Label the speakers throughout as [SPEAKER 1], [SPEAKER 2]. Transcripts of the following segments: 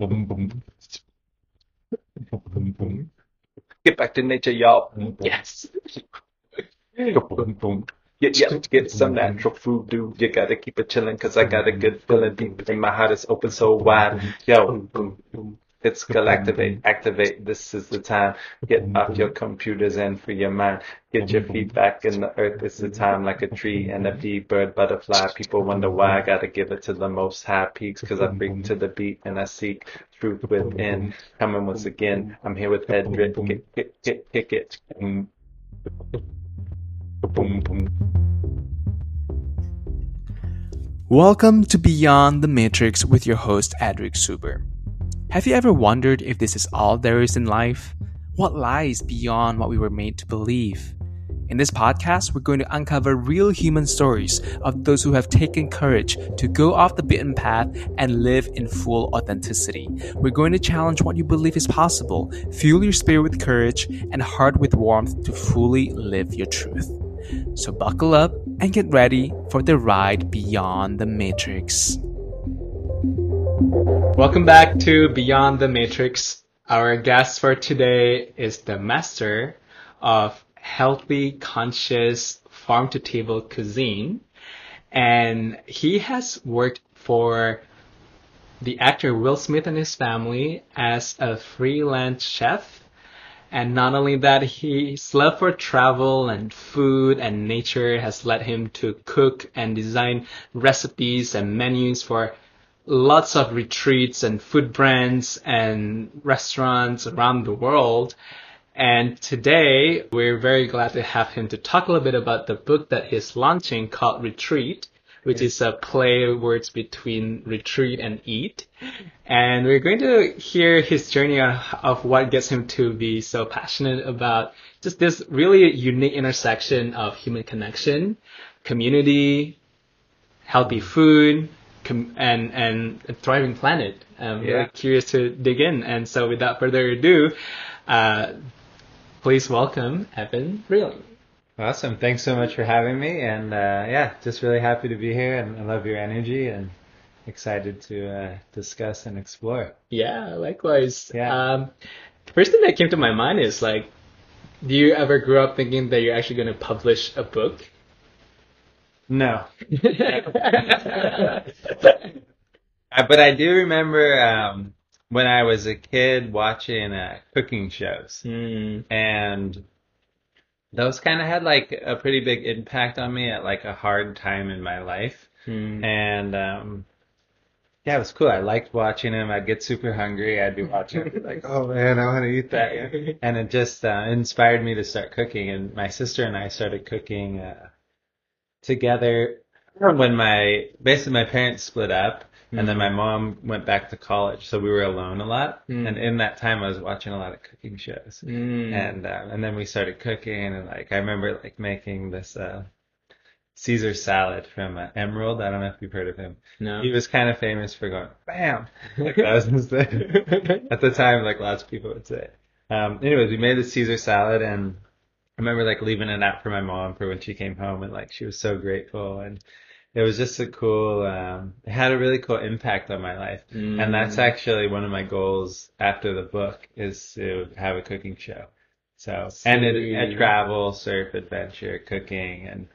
[SPEAKER 1] Boom, boom. Boom, boom.
[SPEAKER 2] Get back to nature, y'all.
[SPEAKER 1] Boom, boom.
[SPEAKER 2] Yes.
[SPEAKER 1] Boom, boom.
[SPEAKER 2] Get, yeah, get some natural food, dude. You gotta keep it chillin', cause I got a good feeling deep in my heart is open so wide. Yo, it's galactivate, activate. This is the time. Get off your computers and free your mind. Get your feet back in the earth. It's the time like a tree and a bee, bird, butterfly. People wonder why I gotta give it to the most high peaks, cause I bring to the beat and I seek truth within. Coming once again, I'm here with Edric. Kick, kick, kick, kick it.
[SPEAKER 1] Boom. Boom, boom.
[SPEAKER 3] Welcome to Beyond the Matrix with your host, Adric Suber. Have you ever wondered if this is all there is in life? What lies beyond what we were made to believe? In this podcast, we're going to uncover real human stories of those who have taken courage to go off the beaten path and live in full authenticity. We're going to challenge what you believe is possible, fuel your spirit with courage, and heart with warmth to fully live your truth. So buckle up and get ready for the ride beyond the matrix. Welcome back to Beyond the Matrix. Our guest for today is the master of healthy, conscious, farm to table cuisine. And he has worked for the actor Will Smith and his family as a freelance chef and not only that, his love for travel and food and nature has led him to cook and design recipes and menus for lots of retreats and food brands and restaurants around the world. And today, we're very glad to have him to talk a little bit about the book that he's launching called Retreat, which is a play words between retreat and eat. And we're going to hear his journey of what gets him to be so passionate about just this really unique intersection of human connection, community, healthy food, com- and, and a thriving planet. I'm
[SPEAKER 2] Yeah.
[SPEAKER 3] really curious to dig in. And so without further ado, uh, please welcome Evan Freeling.
[SPEAKER 4] Awesome. Thanks so much for having me. And uh, yeah, just really happy to be here and I love your energy and excited to uh, discuss and explore.
[SPEAKER 3] Yeah, likewise.
[SPEAKER 4] Yeah.
[SPEAKER 3] Um, the first thing that came to my mind is like, do you ever grow up thinking that you're actually going to publish a book?
[SPEAKER 4] No. Uh, but I do remember um, when I was a kid watching uh, cooking shows.
[SPEAKER 3] Hmm.
[SPEAKER 4] And those kind of had like a pretty big impact on me at like a hard time in my life.
[SPEAKER 3] Hmm.
[SPEAKER 4] And um, yeah, it was cool. I liked watching them. I'd get super hungry. I'd be watching it like, oh man, I want to eat that. And it just uh, inspired me to start cooking. And my sister and I started cooking uh, together when my basically my parents split up. And then my mom went back to college, so we were alone a lot.
[SPEAKER 3] Mm.
[SPEAKER 4] And in that time, I was watching a lot of cooking shows
[SPEAKER 3] Hmm.
[SPEAKER 4] and uh, and then we started cooking and like I remember like making this uh Caesar salad from uh, Emeril. I don't know if you've heard of him.
[SPEAKER 3] no.
[SPEAKER 4] He was kind of famous for going bam. Like that was his thing. At the time, like lots of people would say. Um, anyways, we made the Caesar salad and I remember like leaving it out for my mom for when she came home and like she was so grateful and it was just a cool um it had a really cool impact on my life. And that's actually one of my goals after the book is to have a cooking show. So and it, travel, surf, adventure, cooking, and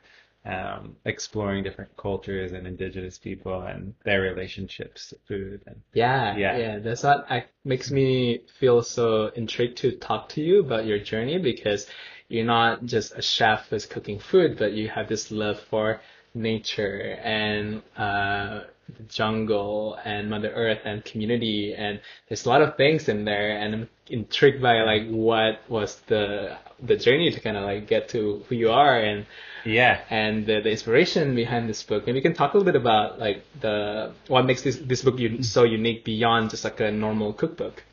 [SPEAKER 4] um, exploring different cultures and indigenous people and their relationships to food. And
[SPEAKER 3] Yeah,
[SPEAKER 4] Yeah.
[SPEAKER 3] yeah, That's what I, makes me feel so intrigued to talk to you about your journey because you're not just a chef who's cooking food, but you have this love for nature and uh, the jungle and Mother Earth and community, and there's a lot of things in there. And I'm intrigued by like what was the the journey to kind of like get to who you are and
[SPEAKER 4] yeah,
[SPEAKER 3] and the, the inspiration behind this book. and we can talk a little bit about like the what makes this this book un- so unique beyond just like a normal cookbook.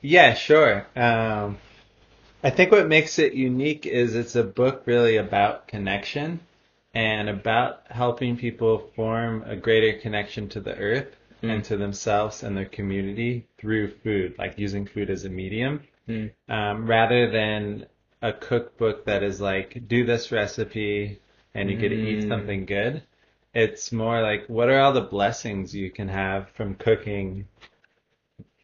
[SPEAKER 4] yeah, sure. Um, I think what makes it unique is it's a book really about connection and about helping people form a greater connection to the earth
[SPEAKER 3] Mm.
[SPEAKER 4] and to themselves and their community through food, like using food as a medium.
[SPEAKER 3] Mm.
[SPEAKER 4] um, rather than a cookbook that is like do this recipe and you get to eat
[SPEAKER 3] Mm.
[SPEAKER 4] something good. It's more like what are all the blessings you can have from cooking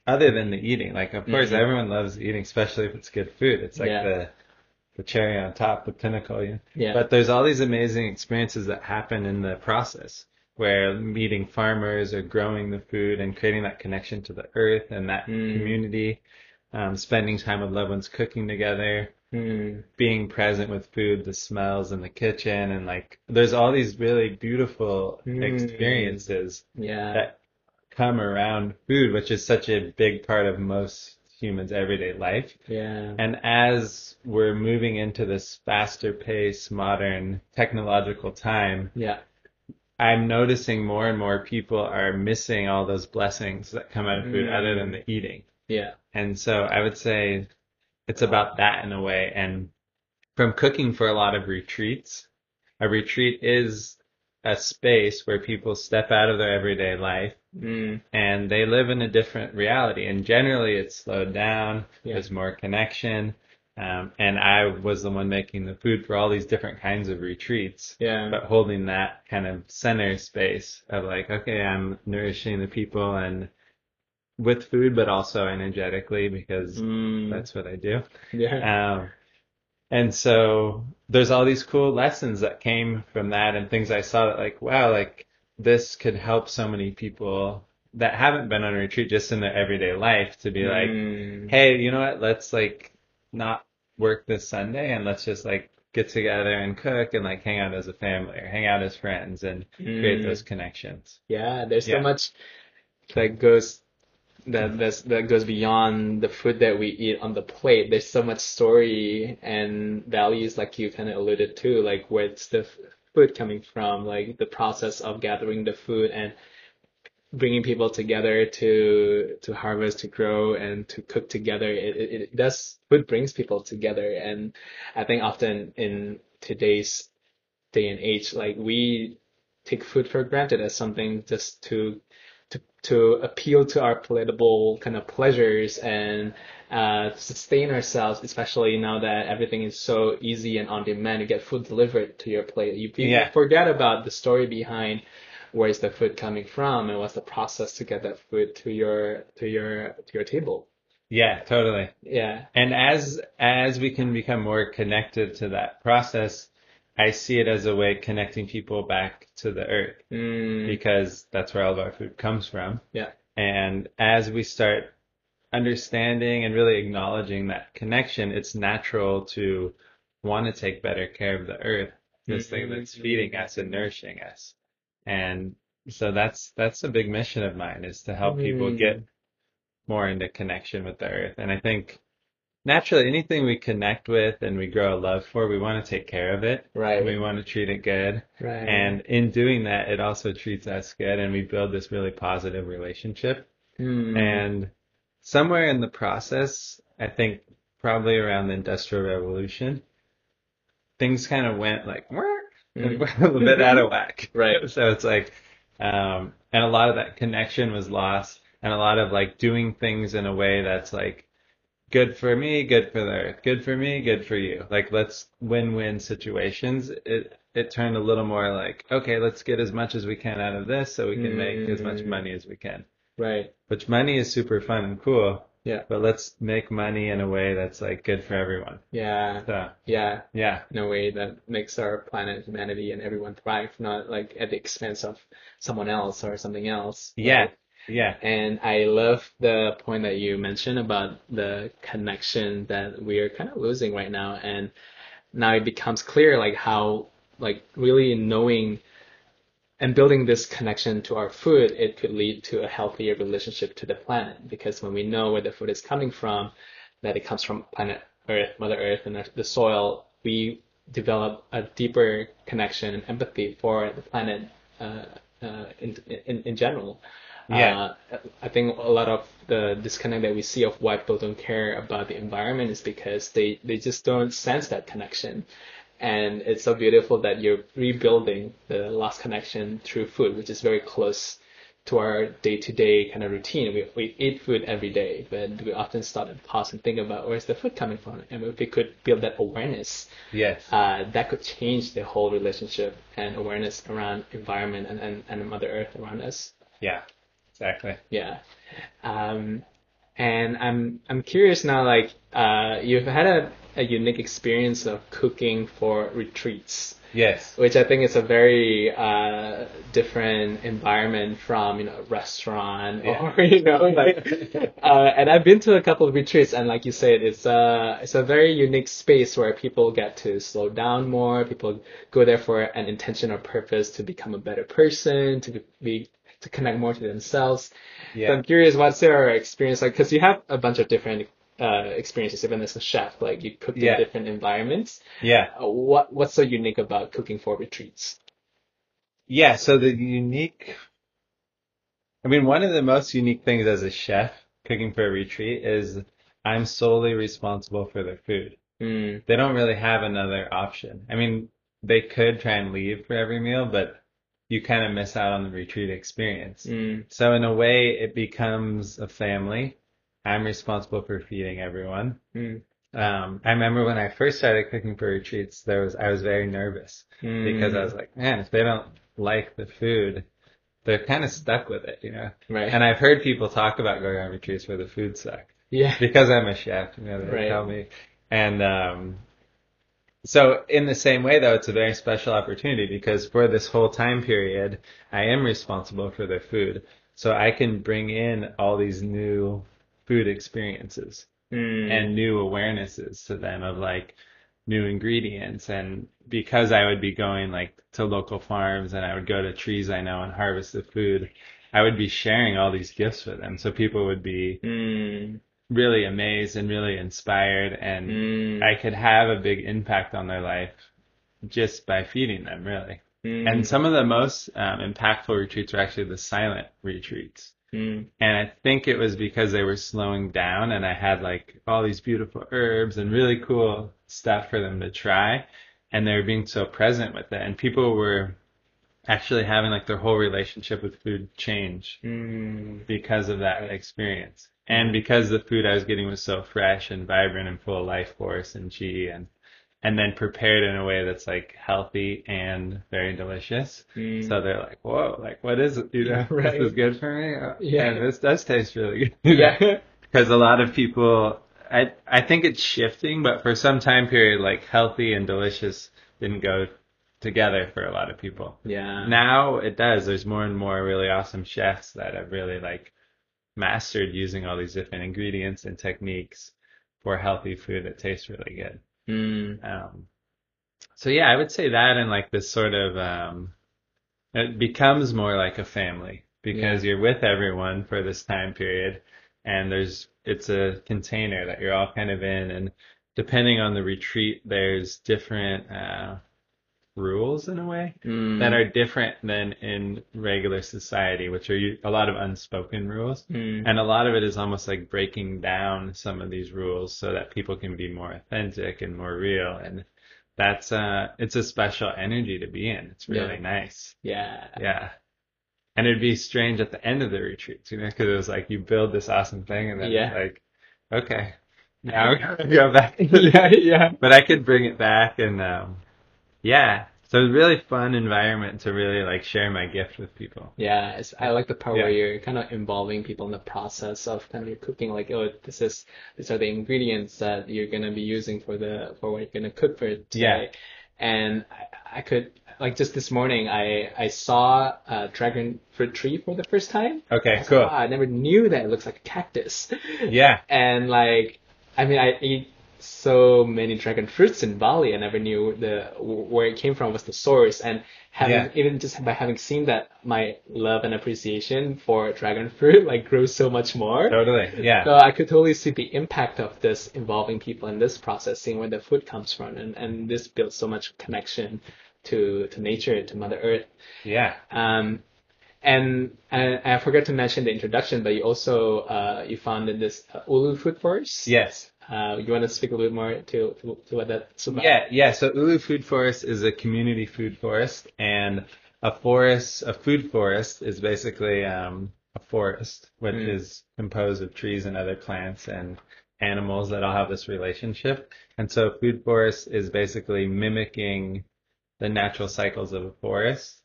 [SPEAKER 4] other than the eating. Like, of course,
[SPEAKER 3] Mhm.
[SPEAKER 4] everyone loves eating, especially if it's good food. It's like
[SPEAKER 3] Yeah.
[SPEAKER 4] the the cherry on top, the pinnacle. You know?
[SPEAKER 3] Yeah.
[SPEAKER 4] But there's all these amazing experiences that happen in the process, where meeting farmers or growing the food and creating that connection to the earth and that
[SPEAKER 3] Mm.
[SPEAKER 4] community, um, spending time with loved ones, cooking together,
[SPEAKER 3] Hmm.
[SPEAKER 4] being present with food, the smells in the kitchen, and like there's all these really beautiful
[SPEAKER 3] Mm.
[SPEAKER 4] experiences
[SPEAKER 3] Yeah.
[SPEAKER 4] that come around food, which is such a big part of most humans' everyday life.
[SPEAKER 3] Yeah.
[SPEAKER 4] And as we're moving into this faster paced, modern, technological time,
[SPEAKER 3] Yeah.
[SPEAKER 4] I'm noticing more and more people are missing all those blessings that come out of food other than the eating.
[SPEAKER 3] Yeah.
[SPEAKER 4] And so I would say it's about that in a way. And from cooking for a lot of retreats, a retreat is a space where people step out of their everyday life
[SPEAKER 3] Mm.
[SPEAKER 4] and they live in a different reality. And generally it's slowed down.
[SPEAKER 3] Yeah.
[SPEAKER 4] There's more connection. Um, and I was the one making the food for all these different kinds of retreats,
[SPEAKER 3] Yeah.
[SPEAKER 4] but holding that kind of center space of like, okay, I'm nourishing the people and with food, but also energetically because
[SPEAKER 3] Mm.
[SPEAKER 4] that's what I do.
[SPEAKER 3] yeah.
[SPEAKER 4] Um, and so there's all these cool lessons that came from that and things I saw that like, wow, like this could help so many people that haven't been on a retreat just in their everyday life to be like,
[SPEAKER 3] Mm.
[SPEAKER 4] hey, you know what? Let's like not work this Sunday and let's just like get together and cook and like hang out as a family or hang out as friends and create
[SPEAKER 3] Mm.
[SPEAKER 4] those connections.
[SPEAKER 3] Yeah, there's
[SPEAKER 4] Yeah.
[SPEAKER 3] so much that goes that that's, that goes beyond the food that we eat on the plate. There's so much story and values, like you kind of alluded to, like where's the food coming from, like the process of gathering the food and bringing people together to to harvest, to grow, and to cook together. It, it, it does food brings people together, and I think often in today's day and age, like we take food for granted as something just to to to appeal to our palatable kind of pleasures and uh, sustain ourselves, especially now that everything is so easy and on demand. You get food delivered to your plate. You, you
[SPEAKER 4] Yeah.
[SPEAKER 3] forget about the story behind where's the food coming from and what's the process to get that food to your to your to your table.
[SPEAKER 4] Yeah, totally.
[SPEAKER 3] Yeah.
[SPEAKER 4] And as as we can become more connected to that process, I see it as a way connecting people back to the earth
[SPEAKER 3] Mm,
[SPEAKER 4] because that's where all of our food comes from.
[SPEAKER 3] yeah.
[SPEAKER 4] And as we start understanding and really acknowledging that connection, it's natural to want to take better care of the earth, this thing that's feeding us and nourishing us. And so that's that's a big mission of mine is to help people
[SPEAKER 3] Mm.
[SPEAKER 4] get more into connection with the earth. And I think naturally anything we connect with and we grow a love for, we want to take care of it.
[SPEAKER 3] Right.
[SPEAKER 4] We want to treat it good.
[SPEAKER 3] Right.
[SPEAKER 4] And in doing that, it also treats us good and we build this really positive relationship.
[SPEAKER 3] Mm,
[SPEAKER 4] And somewhere in the process, I think probably around the Industrial Revolution, things kind of went like,
[SPEAKER 3] Mm.
[SPEAKER 4] a little bit out of whack.
[SPEAKER 3] Right.
[SPEAKER 4] So it's like, um, and a lot of that connection was lost and a lot of like doing things in a way that's like, good for me, good for the earth, good for me, good for you. Like let's win-win situations. It it turned a little more like, okay, let's get as much as we can out of this so we can make as much
[SPEAKER 3] Mm.
[SPEAKER 4] money as we can.
[SPEAKER 3] right.
[SPEAKER 4] Which money is super fun and cool.
[SPEAKER 3] Yeah.
[SPEAKER 4] But let's make money in a way that's like good for everyone.
[SPEAKER 3] Yeah.
[SPEAKER 4] So
[SPEAKER 3] Yeah.
[SPEAKER 4] yeah.
[SPEAKER 3] in a way that makes our planet, humanity, and everyone thrive, not like at the expense of someone else or something else.
[SPEAKER 4] Yeah.
[SPEAKER 3] right?
[SPEAKER 4] Yeah.
[SPEAKER 3] And I love the point that you mentioned about the connection that we are kind of losing right now. And now it becomes clear like how like really knowing and building this connection to our food, it could lead to a healthier relationship to the planet. Because when we know where the food is coming from, that it comes from planet Earth, Mother Earth, and the soil, we develop a deeper connection and empathy for the planet uh, uh, in, in in general.
[SPEAKER 4] Yeah.
[SPEAKER 3] Uh, I think a lot of the disconnect that we see of why people don't care about the environment is because they, they just don't sense that connection. And it's so beautiful that you're rebuilding the lost connection through food, which is very close to our day-to-day kind of routine. We, we eat food every day, but we often stop and pause and think about where's the food coming from. And if we could build that awareness,
[SPEAKER 4] Yes.
[SPEAKER 3] uh, that could change the whole relationship and awareness around environment and, and, and Mother Earth around us.
[SPEAKER 4] Yeah. Exactly.
[SPEAKER 3] Yeah. Um, And I'm I'm curious now, like uh, you've had a, a unique experience of cooking for retreats,
[SPEAKER 4] Yes.
[SPEAKER 3] which I think is a very uh, different environment from you know a restaurant
[SPEAKER 4] Yeah.
[SPEAKER 3] or you know like. uh, and I've been to a couple of retreats, and like you said, it's a it's a very unique space where people get to slow down more. People go there for an intention or purpose to become a better person, to be to connect more to themselves. So
[SPEAKER 4] Yeah.
[SPEAKER 3] I'm curious, what's your experience like? Because you have a bunch of different uh, experiences, even as a chef, like you cooked
[SPEAKER 4] Yeah.
[SPEAKER 3] in different environments.
[SPEAKER 4] Yeah.
[SPEAKER 3] Uh, what what's so unique about cooking for retreats?
[SPEAKER 4] Yeah. So the unique, I mean, one of the most unique things as a chef cooking for a retreat is I'm solely responsible for their food.
[SPEAKER 3] Mm,
[SPEAKER 4] They don't really have another option. I mean, they could try and leave for every meal, but you kind of miss out on the retreat experience.
[SPEAKER 3] mm,
[SPEAKER 4] So in a way, it becomes a family. I'm responsible for feeding everyone.
[SPEAKER 3] mm,
[SPEAKER 4] Um, I remember when I first started cooking for retreats, there was I was very nervous
[SPEAKER 3] mm.
[SPEAKER 4] because I was like, man, if they don't like the food, they're kind of stuck with it, you know.
[SPEAKER 3] right.
[SPEAKER 4] And I've heard people talk about going on retreats where the food sucked
[SPEAKER 3] yeah.
[SPEAKER 4] because I'm a chef, you know, they
[SPEAKER 3] Right.
[SPEAKER 4] tell me. And um, so in the same way, though, it's a very special opportunity because for this whole time period, I am responsible for their food. So I can bring in all these new food experiences
[SPEAKER 3] Mm,
[SPEAKER 4] and new awarenesses to them of like new ingredients. And because I would be going like to local farms and I would go to trees I know and harvest the food, I would be sharing all these gifts with them. So people would be
[SPEAKER 3] mm,
[SPEAKER 4] really amazed and really inspired and
[SPEAKER 3] mm,
[SPEAKER 4] I could have a big impact on their life just by feeding them really.
[SPEAKER 3] mm,
[SPEAKER 4] And some of the most um, impactful retreats were actually the silent retreats.
[SPEAKER 3] mm,
[SPEAKER 4] And I think it was because they were slowing down and I had like all these beautiful herbs and really cool stuff for them to try. And they were being so present with it. And people were actually having like their whole relationship with food change
[SPEAKER 3] mm,
[SPEAKER 4] because of that experience. And because the food I was getting was so fresh and vibrant and full of life force and chi and and then prepared in a way that's like healthy and very delicious.
[SPEAKER 3] mm.
[SPEAKER 4] So they're like, whoa, like what is it? You know,
[SPEAKER 3] Right.
[SPEAKER 4] this is good for me. Uh,
[SPEAKER 3] Yeah.
[SPEAKER 4] this does taste really good.
[SPEAKER 3] yeah.
[SPEAKER 4] because a lot of people, I I think it's shifting, but for some time period, like healthy and delicious didn't go together for a lot of people.
[SPEAKER 3] Yeah.
[SPEAKER 4] Now it does. There's more and more really awesome chefs that have really like mastered using all these different ingredients and techniques for healthy food that tastes really good.
[SPEAKER 3] Mm,
[SPEAKER 4] Um, so yeah, I would say that and like this sort of um, it becomes more like a family because you're with everyone for this time period, and there's it's a container that you're all kind of in, and depending on the retreat, there's different uh, rules in a way
[SPEAKER 3] mm,
[SPEAKER 4] that are different than in regular society, which are a lot of unspoken rules.
[SPEAKER 3] mm,
[SPEAKER 4] And a lot of it is almost like breaking down some of these rules so that people can be more authentic and more real. And that's, uh, it's a special energy to be in. It's really
[SPEAKER 3] Yeah.
[SPEAKER 4] nice.
[SPEAKER 3] yeah.
[SPEAKER 4] Yeah. And it'd be strange at the end of the retreats, you know, because it was like you build this awesome thing and then
[SPEAKER 3] Yeah.
[SPEAKER 4] it's like, okay, now we're gonna go back.
[SPEAKER 3] yeah, yeah.
[SPEAKER 4] But I could bring it back and, um, yeah. So it was a really fun environment to really like share my gift with people.
[SPEAKER 3] Yeah, it's, I like the part
[SPEAKER 4] Yeah.
[SPEAKER 3] where you're kind of involving people in the process of kind of your cooking. Like, oh, this is these are the ingredients that you're gonna be using for the for what you're gonna cook for today.
[SPEAKER 4] Yeah.
[SPEAKER 3] And I, I could like just this morning, I I saw a dragon fruit tree for the first time.
[SPEAKER 4] Okay,
[SPEAKER 3] I
[SPEAKER 4] cool.
[SPEAKER 3] like, wow, I never knew that it looks like a cactus.
[SPEAKER 4] Yeah.
[SPEAKER 3] And like, I mean, I eat so many dragon fruits in Bali. I never knew the where it came from was the source. And having
[SPEAKER 4] Yeah.
[SPEAKER 3] even just by having seen that, my love and appreciation for dragon fruit like grows so much more.
[SPEAKER 4] Totally. Yeah.
[SPEAKER 3] So I could totally see the impact of this involving people in this process, seeing where the food comes from, and and this builds so much connection to to nature, to Mother Earth.
[SPEAKER 4] Yeah.
[SPEAKER 3] Um, and, and I forgot to mention the introduction, but you also uh, you founded this uh, Ulu Food Forest.
[SPEAKER 4] Yes.
[SPEAKER 3] Uh, you want to speak a little bit more to to, to what that's about?
[SPEAKER 4] Yeah, yeah. So Ulu Food Forest is a community food forest, and a forest, a food forest, is basically um, a forest which
[SPEAKER 3] Mm.
[SPEAKER 4] is composed of trees and other plants and animals that all have this relationship. And so, food forest is basically mimicking the natural cycles of a forest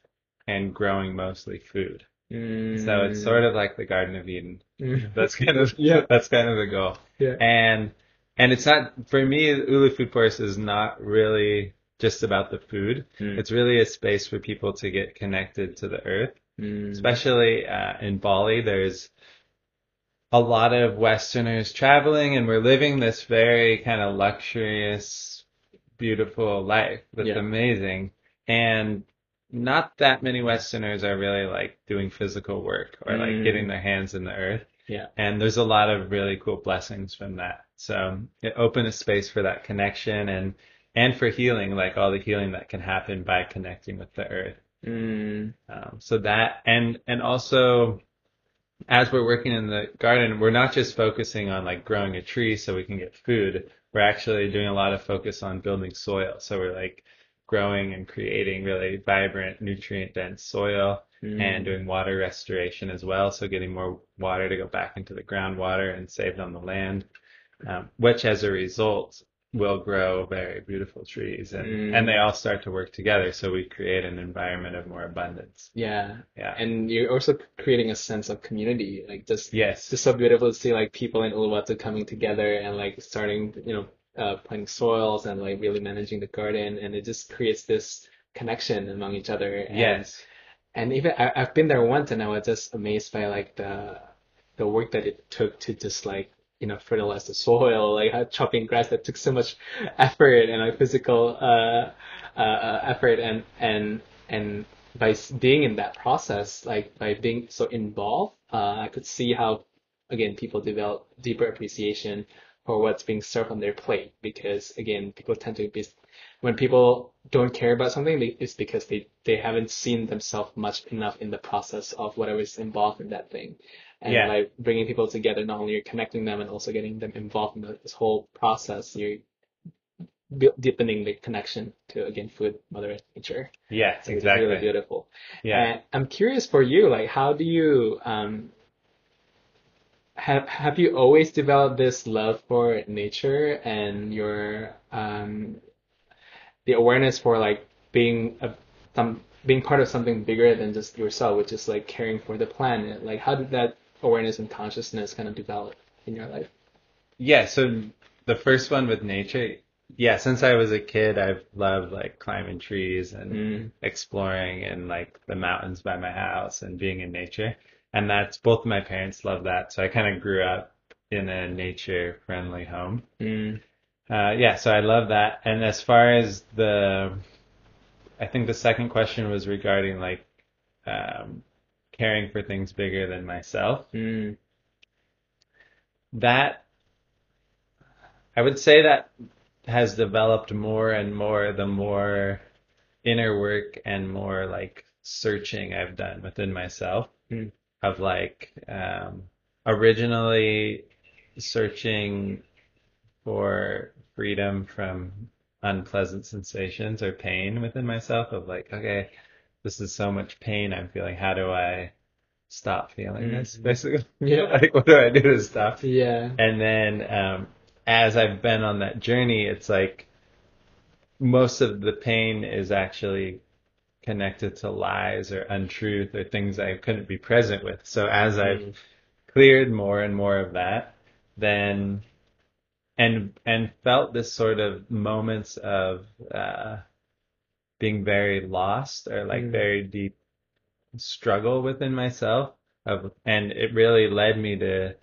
[SPEAKER 4] and growing mostly food.
[SPEAKER 3] Mm.
[SPEAKER 4] So it's sort of like the Garden of Eden.
[SPEAKER 3] Mm.
[SPEAKER 4] That's kind of
[SPEAKER 3] Yeah.
[SPEAKER 4] That's kind of the goal.
[SPEAKER 3] Yeah.
[SPEAKER 4] And and it's not for me. Ulu Food Forest is not really just about the food.
[SPEAKER 3] Mm.
[SPEAKER 4] It's really a space for people to get connected to the earth.
[SPEAKER 3] Mm.
[SPEAKER 4] Especially uh, in Bali, there's a lot of Westerners traveling, and we're living this very kind of luxurious, beautiful life that's
[SPEAKER 3] Yeah.
[SPEAKER 4] amazing. And not that many Westerners are really like doing physical work or like
[SPEAKER 3] Mm.
[SPEAKER 4] getting their hands in the earth.
[SPEAKER 3] Yeah.
[SPEAKER 4] And there's a lot of really cool blessings from that. So it opened a space for that connection and and for healing, like all the healing that can happen by connecting with the earth.
[SPEAKER 3] Mm.
[SPEAKER 4] Um, so that and and also as we're working in the garden, we're not just focusing on like growing a tree so we can get food. We're actually doing a lot of focus on building soil. So we're like growing and creating really vibrant, nutrient dense soil
[SPEAKER 3] Mm.
[SPEAKER 4] and doing water restoration as well. So getting more water to go back into the groundwater and saved on the land, um, which as a result will grow very beautiful trees and,
[SPEAKER 3] Mm.
[SPEAKER 4] and they all start to work together. So we create an environment of more abundance.
[SPEAKER 3] Yeah.
[SPEAKER 4] Yeah.
[SPEAKER 3] And you're also creating a sense of community, like just
[SPEAKER 4] yes.
[SPEAKER 3] just so beautiful to see like people in Uluwatu coming together and like starting, you know, uh, planting soils and like really managing the garden, and it just creates this connection among each other. And,
[SPEAKER 4] yes.
[SPEAKER 3] And even I, I've been there once, and I was just amazed by like the the work that it took to just like you know fertilize the soil, like chopping grass that took so much effort and like physical uh, uh, uh, effort, and and and by being in that process, like by being so involved, uh, I could see how again people develop deeper appreciation for what's being served on their plate because again people tend to be when people don't care about something it's because they they haven't seen themselves much enough in the process of whatever's involved in that thing and
[SPEAKER 4] Yeah.
[SPEAKER 3] like bringing people together not only you're connecting them and also getting them involved in the, this whole process you're deepening the connection to again food mother nature
[SPEAKER 4] Yes,
[SPEAKER 3] So it's really
[SPEAKER 4] exactly.
[SPEAKER 3] beautiful
[SPEAKER 4] Yeah.
[SPEAKER 3] and I'm curious for you, like, how do you um have have you always developed this love for nature and your um the awareness for like being a some being part of something bigger than just yourself, which is like caring for the planet? Like, how did that awareness and consciousness kind of develop in your life?
[SPEAKER 4] Yeah, so the first one with nature, yeah, since I was a kid, I've loved like climbing trees and
[SPEAKER 3] Mm.
[SPEAKER 4] exploring and like the mountains by my house and being in nature. And that's both of my parents love that. So I kind of grew up in a nature friendly home.
[SPEAKER 3] Mm.
[SPEAKER 4] Uh, yeah, so I love that. And as far as the, I think the second question was regarding like um, caring for things bigger than myself.
[SPEAKER 3] Mm.
[SPEAKER 4] That, I would say that has developed more and more the more inner work and more like searching I've done within myself
[SPEAKER 3] Mm.
[SPEAKER 4] of like um, originally searching for freedom from unpleasant sensations or pain within myself of like, okay, this is so much pain I'm feeling. How do I stop feeling this?
[SPEAKER 3] Mhm.
[SPEAKER 4] Basically,
[SPEAKER 3] Yeah.
[SPEAKER 4] like what do I do to stop?
[SPEAKER 3] Yeah.
[SPEAKER 4] And then um, as I've been on that journey, it's like most of the pain is actually connected to lies or untruth or things I couldn't be present with. So as I've
[SPEAKER 3] Mm.
[SPEAKER 4] cleared more and more of that, then and and felt this sort of moments of uh, being very lost or like
[SPEAKER 3] Mm.
[SPEAKER 4] very deep struggle within myself of and it really led me to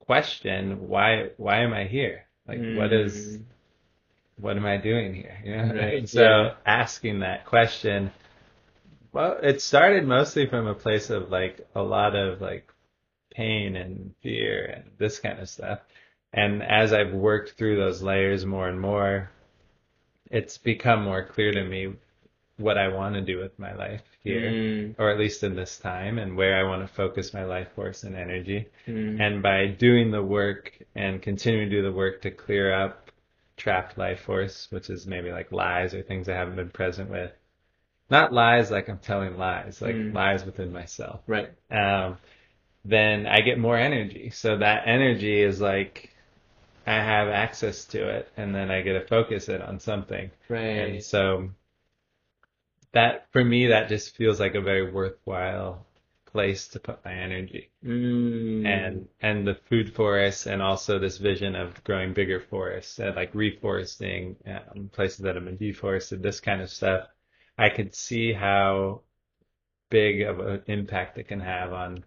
[SPEAKER 4] question why why am I here? Like what is
[SPEAKER 3] Mm.
[SPEAKER 4] what am I doing here? You know?
[SPEAKER 3] Right,
[SPEAKER 4] so
[SPEAKER 3] yeah.
[SPEAKER 4] asking that question, well, it started mostly from a place of like a lot of like pain and fear and this kind of stuff. And as I've worked through those layers more and more, it's become more clear to me what I want to do with my life here,
[SPEAKER 3] Mm.
[SPEAKER 4] or at least in this time, and where I want to focus my life force and energy.
[SPEAKER 3] Mm.
[SPEAKER 4] And by doing the work and continuing to do the work to clear up trapped life force, which is maybe like lies or things I haven't been present with. Not lies like I'm telling lies, like
[SPEAKER 3] Mm.
[SPEAKER 4] lies within myself.
[SPEAKER 3] Right.
[SPEAKER 4] Um, then I get more energy. So that energy is like I have access to it and then I get to focus it on something.
[SPEAKER 3] Right.
[SPEAKER 4] And so that for me that just feels like a very worthwhile place to put my energy.
[SPEAKER 3] Mm.
[SPEAKER 4] and and the food forests and also this vision of growing bigger forests and like reforesting um, places that have been deforested this kind of stuff i could see how big of an impact it can have on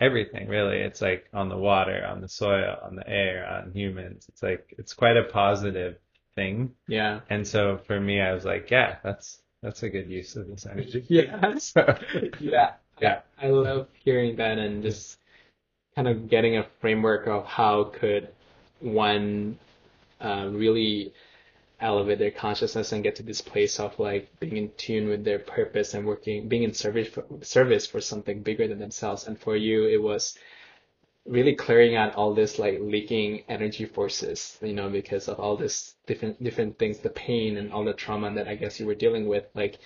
[SPEAKER 4] everything really it's like on the water on the soil on the air on humans it's like it's quite a positive thing
[SPEAKER 3] yeah.
[SPEAKER 4] and so for me i was like yeah that's that's a good use of this energy
[SPEAKER 3] Yeah.
[SPEAKER 4] so
[SPEAKER 3] yeah.
[SPEAKER 4] Yeah.
[SPEAKER 3] I love hearing that and just kind of getting a framework of how could one uh, really elevate their consciousness and get to this place of like being in tune with their purpose and working, being in service for, service for something bigger than themselves. And for you, it was really clearing out all this like leaking energy forces, you know, because of all this different different things, the pain and all the trauma that I guess you were dealing with. Like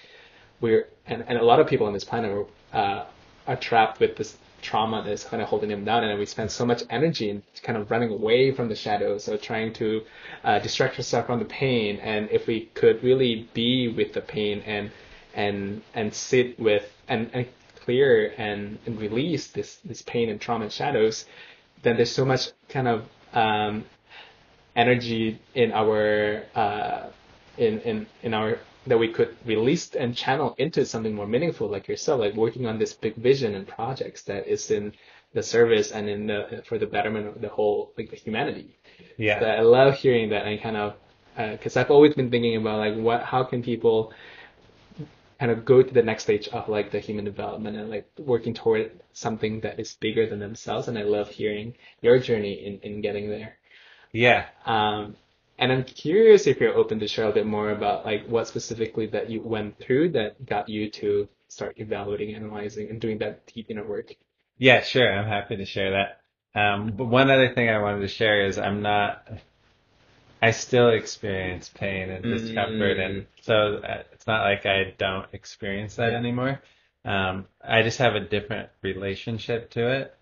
[SPEAKER 3] we're and, and a lot of people on this planet uh, are trapped with this trauma that's kind of holding them down, and we spend so much energy in kind of running away from the shadows or trying to uh, distract yourself from the pain. And if we could really be with the pain and and and sit with and, and clear and, and release this this pain and trauma and shadows, then there's so much kind of um, energy in our uh, in in in our that we could release and channel into something more meaningful, like yourself, like working on this big vision and projects that is in the service and in the for the betterment of the whole like the humanity.
[SPEAKER 4] yeah
[SPEAKER 3] So I love hearing that and kind of because I've always been thinking about like what how can people kind of go to the next stage of like the human development and like working toward something that is bigger than themselves and I love hearing your journey in, in getting there.
[SPEAKER 4] yeah
[SPEAKER 3] Um, and I'm curious if you're open to share a bit more about like what specifically that you went through that got you to start evaluating, analyzing, and doing that deep inner work.
[SPEAKER 4] Yeah, sure. I'm happy to share that. Um, but one other thing I wanted to share is I'm not, I still experience pain and discomfort. And so uh, it's not like I don't experience that
[SPEAKER 3] Yeah.
[SPEAKER 4] anymore. Um, I just have a different relationship to it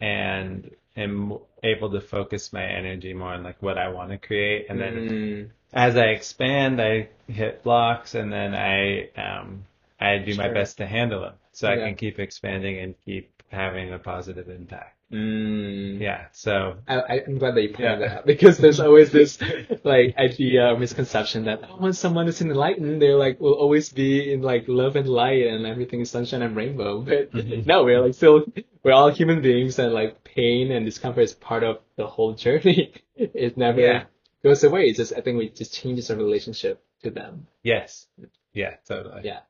[SPEAKER 4] and am able to focus my energy more on like what I want to create. And then
[SPEAKER 3] Mm,
[SPEAKER 4] as I expand, I hit blocks and then I um I do my best to handle them so I can keep expanding and keep having a positive impact.
[SPEAKER 3] Mm.
[SPEAKER 4] Yeah. So
[SPEAKER 3] I, I'm glad that you pointed
[SPEAKER 4] Yeah.
[SPEAKER 3] that out because there's always this like idea or misconception that oh, when someone is enlightened, they're like will always be in like love and light and everything is sunshine and rainbow. But
[SPEAKER 4] Mhm.
[SPEAKER 3] no, we're like still we're all human beings and like pain and discomfort is part of the whole journey. it never
[SPEAKER 4] Yeah.
[SPEAKER 3] goes away. It's just I think we just changes our relationship to them.
[SPEAKER 4] yes. Yeah, totally.
[SPEAKER 3] Yeah.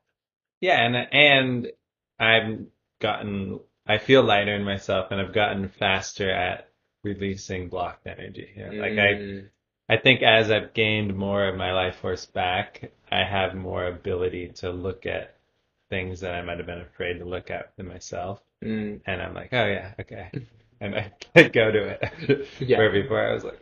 [SPEAKER 4] Yeah, and and I've gotten I feel lighter in myself and I've gotten faster at releasing blocked energy. You know, Like I
[SPEAKER 3] Mm,
[SPEAKER 4] I think as I've gained more of my life force back, I have more ability to look at things that I might have been afraid to look at in myself.
[SPEAKER 3] mm,
[SPEAKER 4] And I'm like, oh yeah, okay. And I, I go to it.
[SPEAKER 3] Yeah.
[SPEAKER 4] Where before I was like,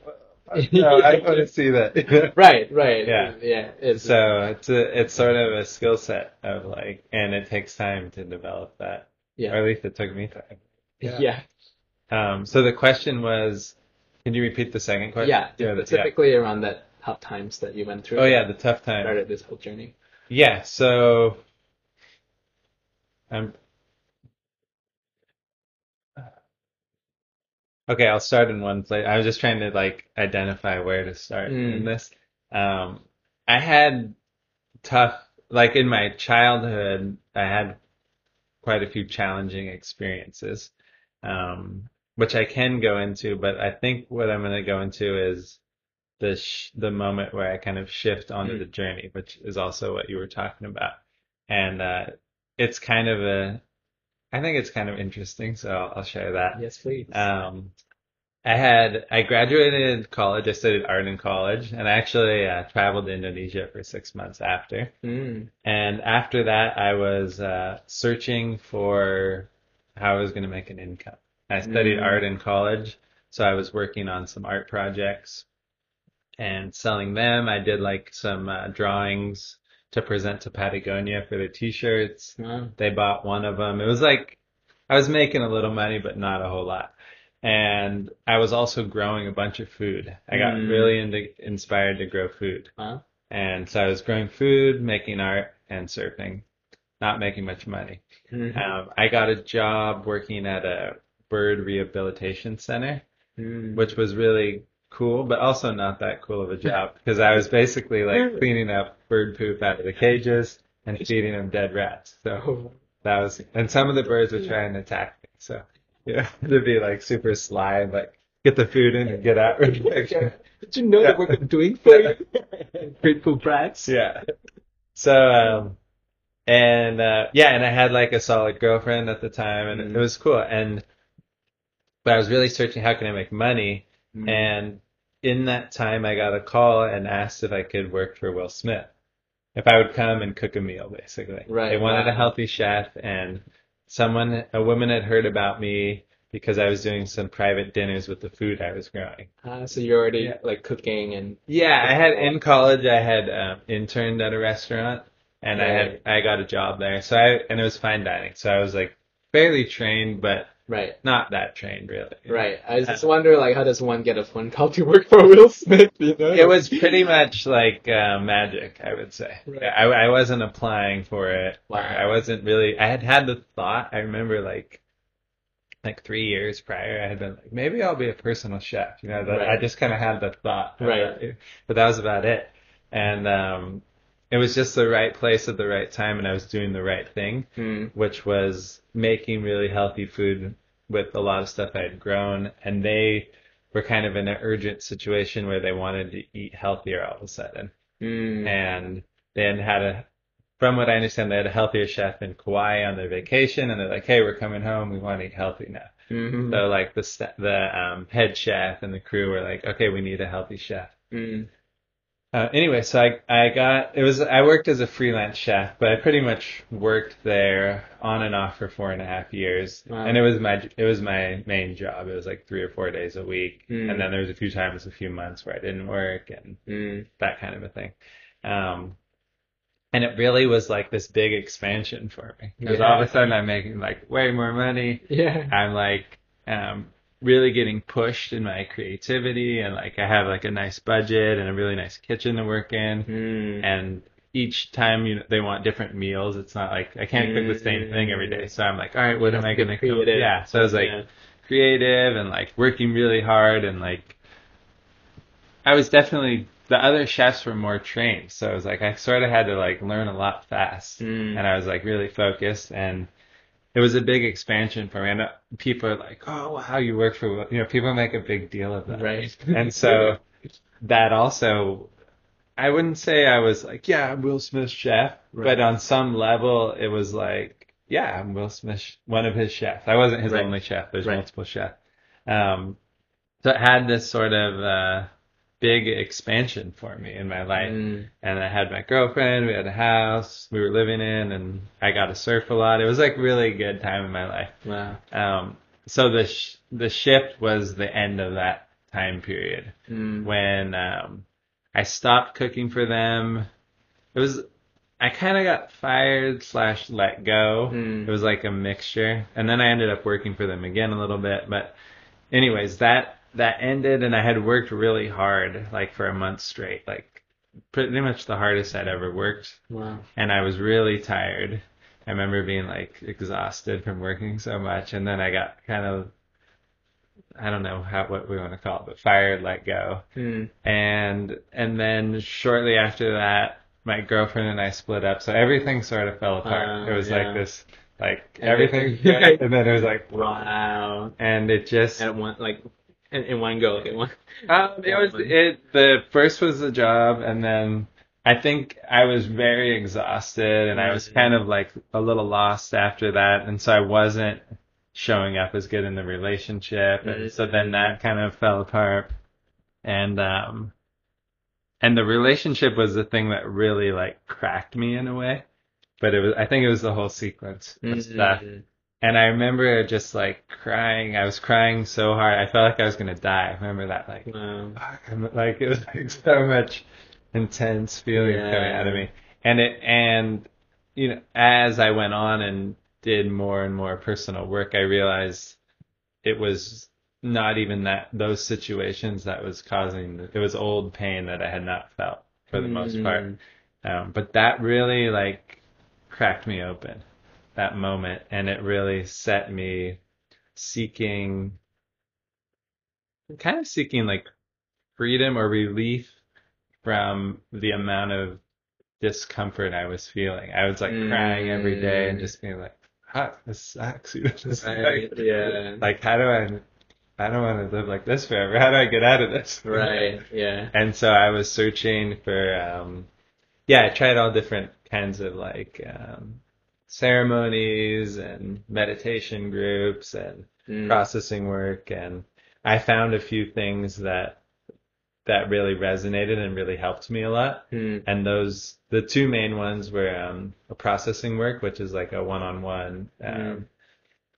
[SPEAKER 4] no, I want to see that.
[SPEAKER 3] right, right.
[SPEAKER 4] Yeah.
[SPEAKER 3] yeah. It's,
[SPEAKER 4] so it's a, it's sort of a skill set of like, and it takes time to develop that.
[SPEAKER 3] Yeah,
[SPEAKER 4] Or at least it took me time.
[SPEAKER 3] yeah.
[SPEAKER 4] Um, so the question was, can you repeat the second question?
[SPEAKER 3] Yeah,
[SPEAKER 4] the- yeah.
[SPEAKER 3] typically around that tough times that you went through.
[SPEAKER 4] Oh yeah, the tough time.
[SPEAKER 3] started this whole journey.
[SPEAKER 4] Yeah, so I'm Okay, I'll start in one place. I was just trying to like identify where to start in
[SPEAKER 3] Mm.
[SPEAKER 4] this. Um, I had tough, like in my childhood, I had quite a few challenging experiences, um, which I can go into, but I think what I'm going to go into is the sh the moment where I kind of shift onto
[SPEAKER 3] Mm.
[SPEAKER 4] the journey, which is also what you were talking about. And uh, it's kind of a, I think it's kind of interesting, so I'll, I'll share that.
[SPEAKER 3] Yes, please.
[SPEAKER 4] Um, I had I graduated college. I studied art in college, and I actually uh, traveled to Indonesia for six months after.
[SPEAKER 3] Mm,
[SPEAKER 4] And after that, I was uh, searching for how I was going to make an income. I studied
[SPEAKER 3] Mm.
[SPEAKER 4] art in college, so I was working on some art projects and selling them. I did like some uh, drawings to present to Patagonia for their t-shirts.
[SPEAKER 3] wow.
[SPEAKER 4] They bought one of them. It was like I was making a little money, but not a whole lot. And I was also growing a bunch of food. I got
[SPEAKER 3] Mm.
[SPEAKER 4] really into, inspired to grow food.
[SPEAKER 3] Wow.
[SPEAKER 4] And so I was growing food, making art, and surfing. not making much money.
[SPEAKER 3] Mhm.
[SPEAKER 4] Um, I got a job working at a bird rehabilitation center,
[SPEAKER 3] Mm.
[SPEAKER 4] which was really cool, but also not that cool of a job because I was basically like cleaning up bird poop out of the cages and feeding them dead rats. So that was, and some of the birds would try and attack me. So yeah, to be like super sly and like get the food in and get out real quick.
[SPEAKER 3] Did you know that what I'm doing for you? Grateful brats.
[SPEAKER 4] yeah. So, um, and, uh, yeah, and I had like a solid girlfriend at the time and
[SPEAKER 3] Mm.
[SPEAKER 4] it was cool. And, but I was really searching how can I make money.
[SPEAKER 3] Mm.
[SPEAKER 4] And in that time, I got a call and asked if I could work for Will Smith. If I would come and cook a meal, basically.
[SPEAKER 3] Right,
[SPEAKER 4] They wanted a healthy chef and someone, a woman had heard about me because I was doing some private dinners with the food I was growing.
[SPEAKER 3] Ah, so you're already
[SPEAKER 4] Yeah.
[SPEAKER 3] like cooking and
[SPEAKER 4] Yeah, I had in college. I had um, interned at a restaurant, and I had I got a job there. So I and it was fine dining. So I was like fairly trained, but
[SPEAKER 3] right.
[SPEAKER 4] not that trained really.
[SPEAKER 3] Right. I just wonder, like, how does one get a phone call to work for Will Smith? You know?
[SPEAKER 4] It was pretty much like uh, magic, I would say.
[SPEAKER 3] Right.
[SPEAKER 4] I, I wasn't applying for it.
[SPEAKER 3] Wow.
[SPEAKER 4] I wasn't really. I had had the thought. I remember like like three years prior, I had been like, maybe I'll be a personal chef. You know, that I just kind of had the thought.
[SPEAKER 3] Right.
[SPEAKER 4] But that was about it. And um, it was just the right place at the right time, and I was doing the right thing,
[SPEAKER 3] Mm.
[SPEAKER 4] which was making really healthy food with a lot of stuff I had grown, and they were kind of in an urgent situation where they wanted to eat healthier all of a sudden,
[SPEAKER 3] Mm.
[SPEAKER 4] and they had had a. From what I understand, they had a healthier chef in Kauai on their vacation, and they're like, "Hey, we're coming home. We want to eat healthy now."
[SPEAKER 3] Mhm.
[SPEAKER 4] So like the the um, head chef and the crew were like, "Okay, we need a healthy chef."
[SPEAKER 3] Mm.
[SPEAKER 4] Uh, anyway, so I I got it was I worked as a freelance chef, but I pretty much worked there on and off for four and a half years,
[SPEAKER 3] Wow.
[SPEAKER 4] and it was my it was my main job. It was like three or four days a week,
[SPEAKER 3] Mm.
[SPEAKER 4] and then there was a few times, a few months where I didn't work and
[SPEAKER 3] Mm.
[SPEAKER 4] that kind of a thing. Um, and it really was like this big expansion for me because all of a sudden I'm making like way more money.
[SPEAKER 3] Yeah.
[SPEAKER 4] I'm like um, really getting pushed in my creativity and like I have like a nice budget and a really nice kitchen to work in.
[SPEAKER 3] Mm.
[SPEAKER 4] and each time you know, they want different meals it's not like I can't cook the same thing every day. So I'm like all right what am I gonna cook? yeah. So I was like
[SPEAKER 3] Yeah.
[SPEAKER 4] creative and like working really hard and like I was definitely the other chefs were more trained. So it was like I sort of had to like learn a lot fast.
[SPEAKER 3] Mm.
[SPEAKER 4] and I was like really focused and it was a big expansion for me. And people are like, "Oh, how you work for," you know, people make a big deal of that.
[SPEAKER 3] Right.
[SPEAKER 4] And so that also, I wouldn't say I was like, "Yeah, I'm Will Smith's chef,"
[SPEAKER 3] Right.
[SPEAKER 4] but on some level, it was like, "Yeah, I'm Will Smith's one of his chefs." I wasn't his
[SPEAKER 3] Right.
[SPEAKER 4] only chef. There's
[SPEAKER 3] Right.
[SPEAKER 4] multiple chefs. Um, so it had this sort of uh, big expansion for me in my life
[SPEAKER 3] Mm.
[SPEAKER 4] and I had my girlfriend. We had a house we were living in, and I got to surf a lot. It was like really good time in my life.
[SPEAKER 3] Wow.
[SPEAKER 4] Um, so the sh- the shift was the end of that time period
[SPEAKER 3] Mm.
[SPEAKER 4] when um, I stopped cooking for them. It was I kind of got fired slash let go.
[SPEAKER 3] Mm.
[SPEAKER 4] It was like a mixture, and then I ended up working for them again a little bit. But anyways, that that ended, and I had worked really hard, like for a month straight, like pretty much the hardest I'd ever worked,
[SPEAKER 3] Wow.
[SPEAKER 4] and I was really tired. I remember being like exhausted from working so much, and then I got kind of I don't know how what we want to call it, but fired, let go
[SPEAKER 3] Mm.
[SPEAKER 4] and and then shortly after that my girlfriend and I split up so everything sort of fell apart
[SPEAKER 3] Uh,
[SPEAKER 4] it was
[SPEAKER 3] yeah.
[SPEAKER 4] like this like
[SPEAKER 3] Everything.
[SPEAKER 4] everything and then it was like
[SPEAKER 3] Wow.
[SPEAKER 4] and it just
[SPEAKER 3] And one like in, in one go. Okay, one.
[SPEAKER 4] um, it was it the first was the job and then I think I was very exhausted and I was
[SPEAKER 3] Mhm.
[SPEAKER 4] kind of like a little lost after that and so I wasn't showing up as good in the relationship and so then that kind of fell apart and um and the relationship was the thing that really like cracked me in a way but it was I think it was the whole sequence of stuff
[SPEAKER 3] Mm.
[SPEAKER 4] And I remember just like crying. I was crying so hard. I felt like I was gonna die. I remember that? Like
[SPEAKER 3] Wow.
[SPEAKER 4] fuck, like it was like so much intense feeling
[SPEAKER 3] Yeah.
[SPEAKER 4] coming out of me. And it and you know as I went on and did more and more personal work I realized it was not even that those situations that was causing it was old pain that I had not felt for the most part.
[SPEAKER 3] Mm.
[SPEAKER 4] um, but that really like cracked me open that moment and it really set me seeking kind of seeking like freedom or relief from the amount of discomfort I was feeling. I was like crying every day and
[SPEAKER 3] Mm.
[SPEAKER 4] just being like, ah, this sucks. You know, this
[SPEAKER 3] Right,
[SPEAKER 4] like,
[SPEAKER 3] yeah.
[SPEAKER 4] like how do I I don't want to live like this forever. How do I get out of this?
[SPEAKER 3] Right. Yeah.
[SPEAKER 4] And so I was searching for, um, yeah, I tried all different kinds of like um, ceremonies and meditation groups and
[SPEAKER 3] Mm.
[SPEAKER 4] processing work, and I found a few things that that really resonated and really helped me a lot.
[SPEAKER 3] Mm.
[SPEAKER 4] And those, the two main ones were um, a processing work, which is like a one-on-one um,
[SPEAKER 3] Mm.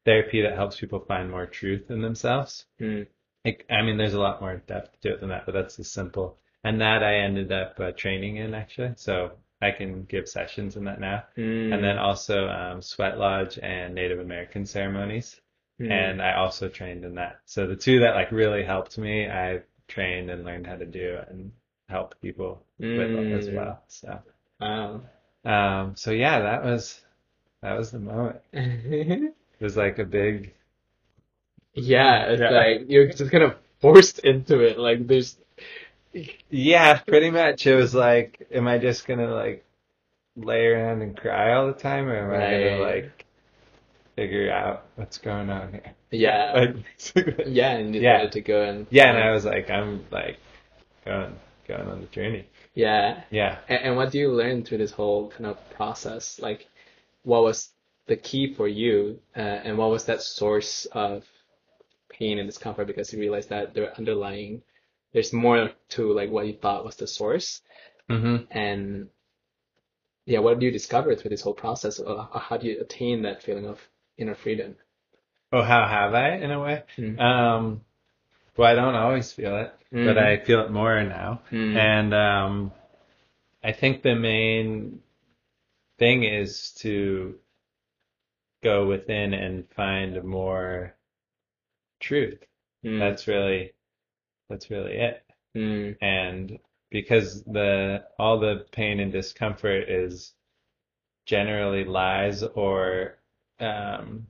[SPEAKER 4] therapy that helps people find more truth in themselves.
[SPEAKER 3] Mm.
[SPEAKER 4] Like, I mean, there's a lot more depth to it than that, but that's the simple. And that I ended up uh, training in actually, so I can give sessions in that now.
[SPEAKER 3] Mm.
[SPEAKER 4] And then also um, sweat lodge and Native American ceremonies,
[SPEAKER 3] Mm.
[SPEAKER 4] and I also trained in that. So the two that like really helped me, I trained and learned how to do and help people with as
[SPEAKER 3] Mm.
[SPEAKER 4] well. So,
[SPEAKER 3] Wow.
[SPEAKER 4] um, so yeah, that was that was the moment. It was like a big
[SPEAKER 3] yeah, it's
[SPEAKER 4] Yeah.
[SPEAKER 3] like you're just kind of forced into it. Like there's
[SPEAKER 4] Yeah, pretty much. It was like, am I just gonna like lay around and cry all the time, or am I gonna like figure out what's going on here?
[SPEAKER 3] yeah,
[SPEAKER 4] Like,
[SPEAKER 3] yeah, and you
[SPEAKER 4] Yeah.
[SPEAKER 3] to go and
[SPEAKER 4] yeah, and I was like, I'm like going going on the journey.
[SPEAKER 3] yeah.
[SPEAKER 4] Yeah.
[SPEAKER 3] And, and what do you learn through this whole kind of process? Like, what was the key for you, uh, and what was that source of pain and discomfort? Because you realized that there underlying, there's more to like what you thought was the source,
[SPEAKER 4] Mm-hmm.
[SPEAKER 3] and yeah, what do you discover through this whole process? Or how do you attain that feeling of inner freedom?
[SPEAKER 4] Oh, how have I in a way?
[SPEAKER 3] Mm.
[SPEAKER 4] Um, well, I don't always feel it, but
[SPEAKER 3] Mhm.
[SPEAKER 4] I feel it more now.
[SPEAKER 3] Mm.
[SPEAKER 4] And um, I think the main thing is to go within and find more truth.
[SPEAKER 3] Mm.
[SPEAKER 4] That's really that's really it.
[SPEAKER 3] Mm.
[SPEAKER 4] And because the all the pain and discomfort is generally lies or um,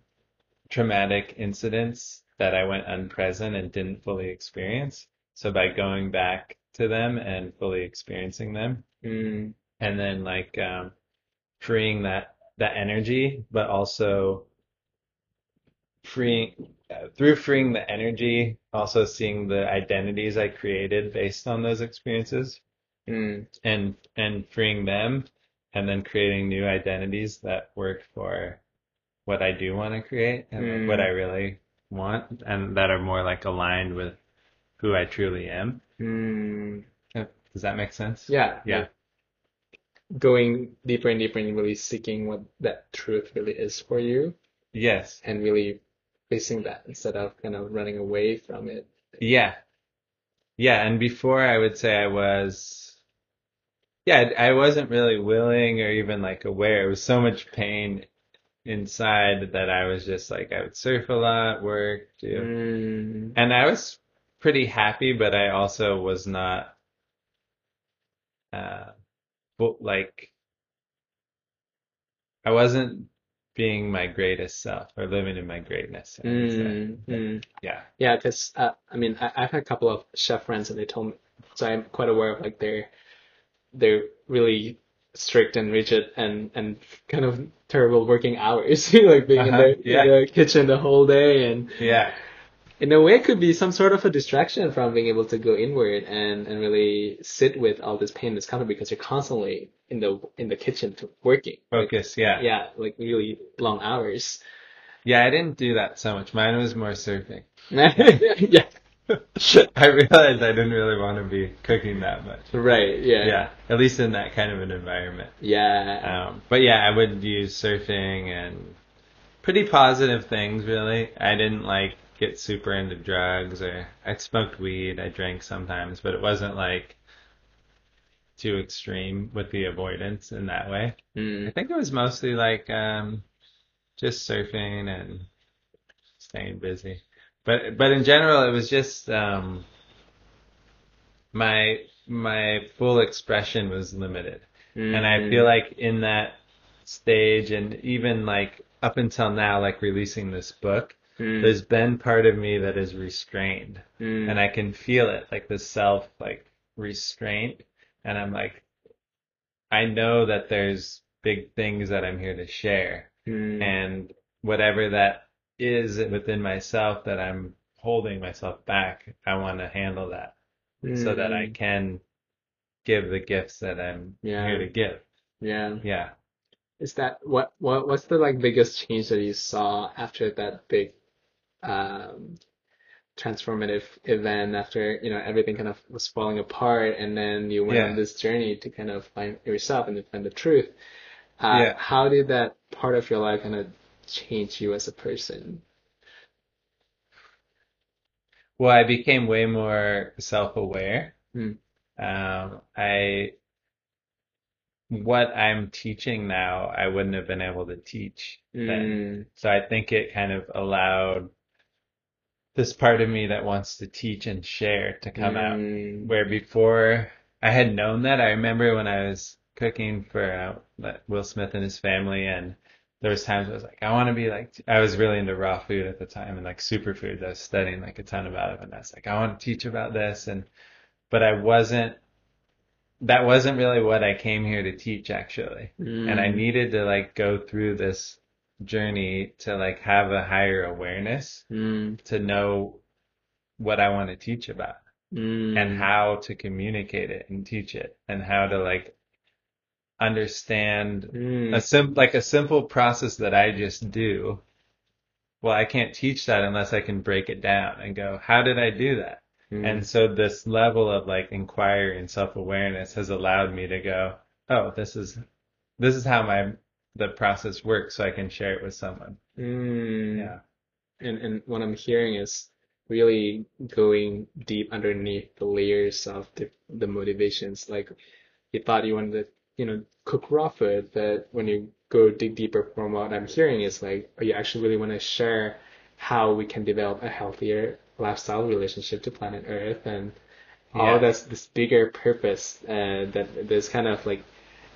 [SPEAKER 4] traumatic incidents that I went unpresent and didn't fully experience. So by going back to them and fully experiencing them,
[SPEAKER 3] Mm.
[SPEAKER 4] and then like um, freeing that that energy, but also freeing uh, through freeing the energy, also seeing the identities I created based on those experiences,
[SPEAKER 3] Mm.
[SPEAKER 4] and and freeing them, and then creating new identities that work for what I do want to create and like, what
[SPEAKER 3] Mm.
[SPEAKER 4] I really want, and that are more like aligned with who I truly am.
[SPEAKER 3] Mm.
[SPEAKER 4] Does that make sense?
[SPEAKER 3] Yeah.
[SPEAKER 4] Yeah.
[SPEAKER 3] like going deeper and deeper and really seeking what that truth really is for you
[SPEAKER 4] Yes.
[SPEAKER 3] and really facing that instead of kind of running away from it.
[SPEAKER 4] Yeah. Yeah, and before I would say I was, yeah, I wasn't really willing or even like aware. It was so much pain inside that I was just like, I would surf a lot, work, do,
[SPEAKER 3] Mm.
[SPEAKER 4] and I was pretty happy, but I also was not, uh, like, I wasn't being my greatest self or living in my greatness. I would say.
[SPEAKER 3] Mm. Mm.
[SPEAKER 4] Yeah.
[SPEAKER 3] Yeah, because uh, I mean, I, I've had a couple of chef friends, and they told me, so I'm quite aware of like their they're really strict and rigid and and kind of terrible working hours, like being
[SPEAKER 4] Uh-huh,
[SPEAKER 3] the,
[SPEAKER 4] yeah.
[SPEAKER 3] in the kitchen the whole day, and
[SPEAKER 4] Yeah.
[SPEAKER 3] In a way, it could be some sort of a distraction from being able to go inward and and really sit with all this pain and discomfort because you're constantly in the in the kitchen working. Like,
[SPEAKER 4] Focus. Yeah.
[SPEAKER 3] yeah, like really long hours.
[SPEAKER 4] Yeah, I didn't do that so much. Mine was more surfing.
[SPEAKER 3] yeah,
[SPEAKER 4] I realized I didn't really want to be cooking that much.
[SPEAKER 3] right. Yeah,
[SPEAKER 4] Yeah, at least in that kind of an environment.
[SPEAKER 3] yeah.
[SPEAKER 4] Um, but yeah, I would use surfing and pretty positive things, really. I didn't like get super into drugs or I smoked weed, I drank sometimes, but it wasn't like too extreme with the avoidance in that way. I
[SPEAKER 3] Mm.
[SPEAKER 4] think it was mostly like um, just surfing and staying busy. But but in general, it was just um, my my full expression was limited, and I feel like in that stage and even like up until now, like releasing this book,
[SPEAKER 3] Mm.
[SPEAKER 4] there's been part of me that is restrained
[SPEAKER 3] Mm.
[SPEAKER 4] and I can feel it, like the self like restraint. And I'm like, I know that there's big things that I'm here to share
[SPEAKER 3] Mm.
[SPEAKER 4] and whatever that is within myself that I'm holding myself back, I want to handle that so that I
[SPEAKER 3] Mm.
[SPEAKER 4] can give the gifts that I'm
[SPEAKER 3] Yeah.
[SPEAKER 4] here to give.
[SPEAKER 3] Yeah.
[SPEAKER 4] Yeah.
[SPEAKER 3] Is that what what what's the like biggest change that you saw after that big um transformative event after you know everything kind of was falling apart and then you went
[SPEAKER 4] Yeah.
[SPEAKER 3] on this journey to kind of find yourself and to find the truth. Uh,
[SPEAKER 4] Yeah.
[SPEAKER 3] How did that part of your life kind of change you as a person?
[SPEAKER 4] Well, I became way more self-aware.
[SPEAKER 3] Hmm.
[SPEAKER 4] Um, I, what I'm teaching now, I wouldn't have been able to teach.
[SPEAKER 3] Mm,
[SPEAKER 4] So I think it kind of allowed this part of me that wants to teach and share to come out.
[SPEAKER 3] mm,
[SPEAKER 4] Where before I had known that, I remember when I was cooking for uh, Will Smith and his family, and there was times I was like, I want to be like, I was really into raw food at the time and like superfoods. I was studying like a ton about it, and I was like, I want to teach about this, and but I wasn't. That wasn't really what I came here to teach, actually, and I
[SPEAKER 3] mm,
[SPEAKER 4] needed to like go through this journey to like have a higher awareness
[SPEAKER 3] mm,
[SPEAKER 4] to know what I want to teach about
[SPEAKER 3] mm,
[SPEAKER 4] and how to communicate it and teach it and how to like understand
[SPEAKER 3] mm,
[SPEAKER 4] a sim like a simple process that I just do. Well, I can't teach that unless I can break it down and go, how did I do that?
[SPEAKER 3] mm,
[SPEAKER 4] And so this level of like inquiry and self-awareness has allowed me to go, oh, this is this is how my the process works so I can share it with someone.
[SPEAKER 3] mm.
[SPEAKER 4] Yeah.
[SPEAKER 3] And and what I'm hearing is really going deep underneath the layers of the the motivations. Like you thought you wanted to, you know, cook raw food, but when you go dig deeper from what I'm hearing is like, you actually really want to share how we can develop a healthier lifestyle relationship to planet Earth and all
[SPEAKER 4] Yeah.
[SPEAKER 3] that's this bigger purpose uh, that this kind of like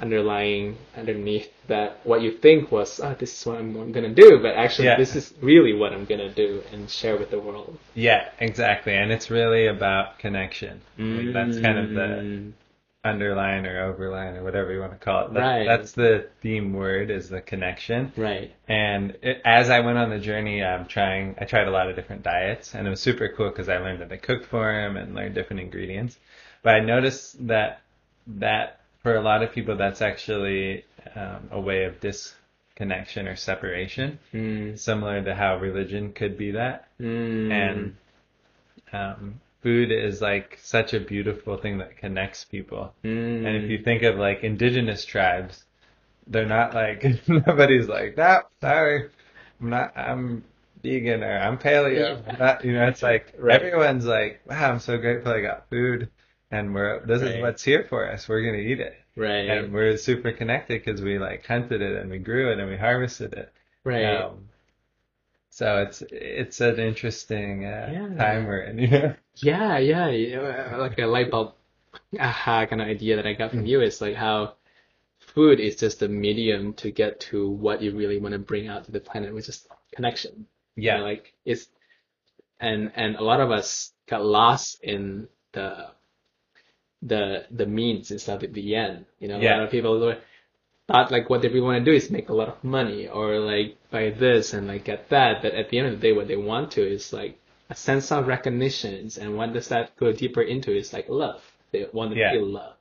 [SPEAKER 3] underlying underneath that what you think was oh this is what I'm, I'm gonna do but actually
[SPEAKER 4] Yeah.
[SPEAKER 3] this is really what I'm gonna do and share with the world
[SPEAKER 4] Yeah, exactly. And it's really about connection. Like, that's kind of the
[SPEAKER 3] Mm,
[SPEAKER 4] underline or overline or whatever you want to call it. That,
[SPEAKER 3] Right.
[SPEAKER 4] That's the theme word is the connection.
[SPEAKER 3] right
[SPEAKER 4] And it, as I went on the journey, I'm trying. I tried a lot of different diets, and it was super cool because I learned that to cooked for them and learned different ingredients. But I noticed that that for a lot of people, that's actually um, a way of disconnection or separation,
[SPEAKER 3] mm,
[SPEAKER 4] similar to how religion could be that.
[SPEAKER 3] mm,
[SPEAKER 4] And um, food is like such a beautiful thing that connects people.
[SPEAKER 3] mm,
[SPEAKER 4] And if you think of like indigenous tribes, they're not like nobody's like, no, sorry, I'm not, I'm vegan or I'm paleo. I'm not, you know, it's like everyone's like, wow, I'm so grateful I got food, and we're this
[SPEAKER 3] Right.
[SPEAKER 4] is what's here for us. We're gonna eat it,
[SPEAKER 3] right
[SPEAKER 4] and we're super connected because we like hunted it and we grew it and we harvested it.
[SPEAKER 3] right
[SPEAKER 4] Um, so it's it's an interesting uh,
[SPEAKER 3] Yeah.
[SPEAKER 4] time we're in, you know.
[SPEAKER 3] Yeah, yeah, yeah, like a light bulb aha kind of idea that I got
[SPEAKER 4] Mm.
[SPEAKER 3] from you is like how food is just a medium to get to what you really want to bring out to the planet, which is connection. You
[SPEAKER 4] Yeah,
[SPEAKER 3] know, like it's and and a lot of us got lost in the the the means instead of the end. You know, a lot of people thought like what they really want to do is make a lot of money or like buy this and like get that. But at the end of the day, what they want to is like a sense of recognition. And what does that go deeper into is like love. They want to
[SPEAKER 4] Yeah.
[SPEAKER 3] feel loved.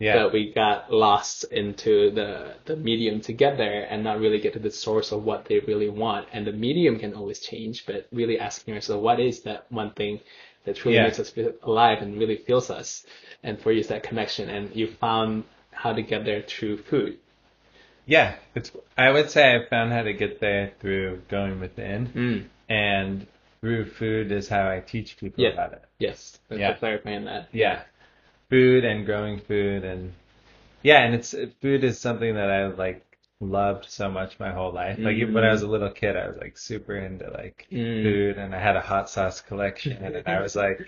[SPEAKER 4] yeah,
[SPEAKER 3] But we got lost into the the medium to get there and not really get to the source of what they really want. And the medium can always change, but really asking yourself, what is that one thing that truly
[SPEAKER 4] Yeah.
[SPEAKER 3] makes us feel alive and really feels us? And for you, it's that connection. And you found how to get there through food.
[SPEAKER 4] yeah. It's I would say I found how to get there through going within.
[SPEAKER 3] Mm.
[SPEAKER 4] and through food is how I teach people
[SPEAKER 3] Yeah.
[SPEAKER 4] about it.
[SPEAKER 3] Yes, thanks
[SPEAKER 4] Yeah.
[SPEAKER 3] for clarifying that.
[SPEAKER 4] Yeah, food and growing food and yeah, and it's food is something that I like loved so much my whole life. Like even when I was a little kid, I was like super into like
[SPEAKER 3] Mm.
[SPEAKER 4] food, and I had a hot sauce collection, and I was like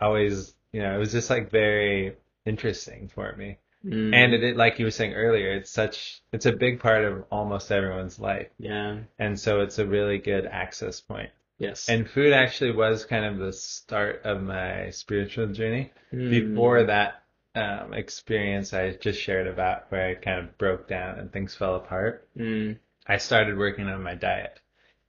[SPEAKER 4] always, you know, it was just like very interesting for me.
[SPEAKER 3] Mm.
[SPEAKER 4] And it, it, like you were saying earlier, it's such, it's a big part of almost everyone's life.
[SPEAKER 3] yeah,
[SPEAKER 4] And so it's a really good access point.
[SPEAKER 3] yes.
[SPEAKER 4] And food actually was kind of the start of my spiritual journey.
[SPEAKER 3] Mm.
[SPEAKER 4] Before that um, experience I just shared about where I kind of broke down and things fell apart,
[SPEAKER 3] Mm.
[SPEAKER 4] I started working on my diet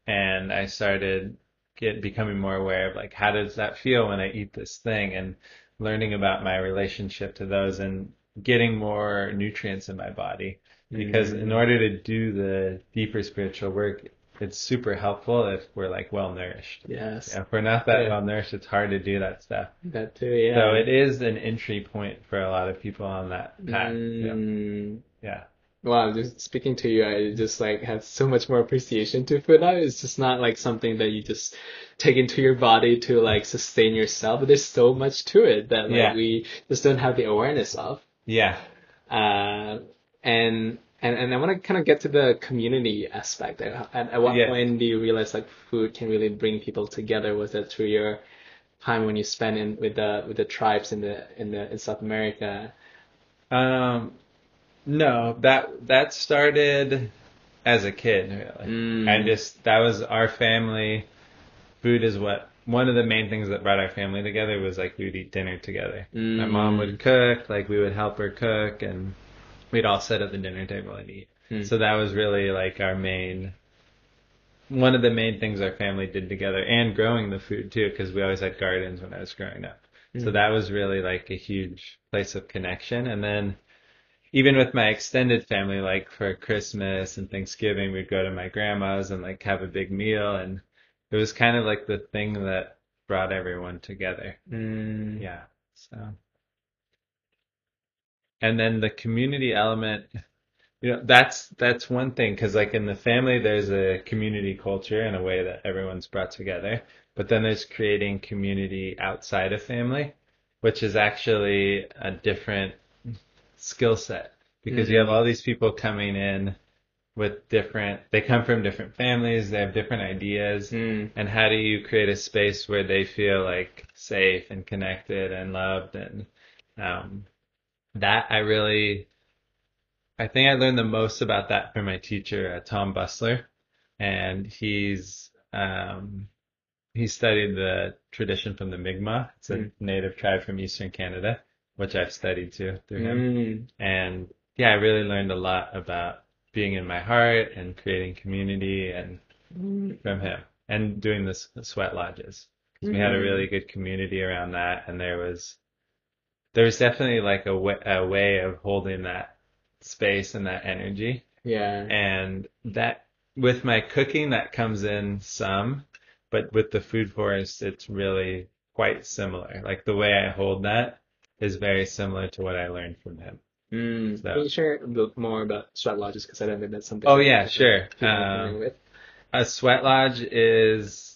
[SPEAKER 4] and I started get becoming more aware of like how does that feel when I eat this thing and learning about my relationship to those and getting more nutrients in my body because
[SPEAKER 3] Mm.
[SPEAKER 4] in order to do the deeper spiritual work it's super helpful if we're like well nourished.
[SPEAKER 3] Yes,
[SPEAKER 4] If we're not that
[SPEAKER 3] Yeah.
[SPEAKER 4] well nourished, it's hard to do that stuff.
[SPEAKER 3] that too. Yeah.
[SPEAKER 4] So it is an entry point for a lot of people on that path. Yeah.
[SPEAKER 3] Mm.
[SPEAKER 4] yeah.
[SPEAKER 3] Wow, just speaking to you, I just like have so much more appreciation to food now. It's just not like something that you just take into your body to like sustain yourself. But There's so much to it that like
[SPEAKER 4] Yeah.
[SPEAKER 3] we just don't have the awareness of.
[SPEAKER 4] Yeah.
[SPEAKER 3] Uh, and and and I want to kind of get to the community aspect. At, at what
[SPEAKER 4] Yeah.
[SPEAKER 3] point do you realize like food can really bring people together? Was that through your time when you spent in with the with the tribes in the in the in South America?
[SPEAKER 4] Um, no, that that started as a kid, really.
[SPEAKER 3] Mm.
[SPEAKER 4] And just that was our family. Food is what one of the main things that brought our family together was like we would eat dinner together. My mom
[SPEAKER 3] Mm.
[SPEAKER 4] would cook, like we would help her cook, and we'd all sit at the dinner table and eat.
[SPEAKER 3] Mm.
[SPEAKER 4] So that was really like our main, one of the main things our family did together, and growing the food too, because we always had gardens when I was growing up. So
[SPEAKER 3] Mm.
[SPEAKER 4] that was really like a huge place of connection. And then even with my extended family, like for Christmas and Thanksgiving, we'd go to my grandma's and like have a big meal. And it was kind of like the thing that brought everyone together.
[SPEAKER 3] Mm.
[SPEAKER 4] Yeah. So, and then the community element, you know, that's, that's one thing. Cause like in the family, there's a community culture in a way that everyone's brought together. But then there's creating community outside of family, which is actually a different skill set because you have all these people coming in with different, they come from different families, they have different ideas.
[SPEAKER 3] Mm.
[SPEAKER 4] And how do you create a space where they feel like safe and connected and loved? And um, that I really, I think I learned the most about that from my teacher, uh, Tom Bustler. And he's, um, he studied the tradition from the Mi'kmaq. It's a
[SPEAKER 3] Mm.
[SPEAKER 4] native tribe from Eastern Canada, which I've studied too through him.
[SPEAKER 3] Mm.
[SPEAKER 4] And yeah, I really learned a lot about being in my heart and creating community and
[SPEAKER 3] Mm.
[SPEAKER 4] from him and doing the sweat lodges. 'Cause we had a
[SPEAKER 3] Mm.
[SPEAKER 4] really good community around that and there was there was definitely like a way, a way of holding that space and that energy
[SPEAKER 3] Yeah.
[SPEAKER 4] and that with my cooking that comes in some but with the food forest it's really quite similar like the way I hold that is very similar to what I learned from him
[SPEAKER 3] Mm.
[SPEAKER 4] So-
[SPEAKER 3] Can you share a bit more about sweat lodges? Because I don't think that's something.
[SPEAKER 4] Oh, yeah, sure. Um. A sweat lodge is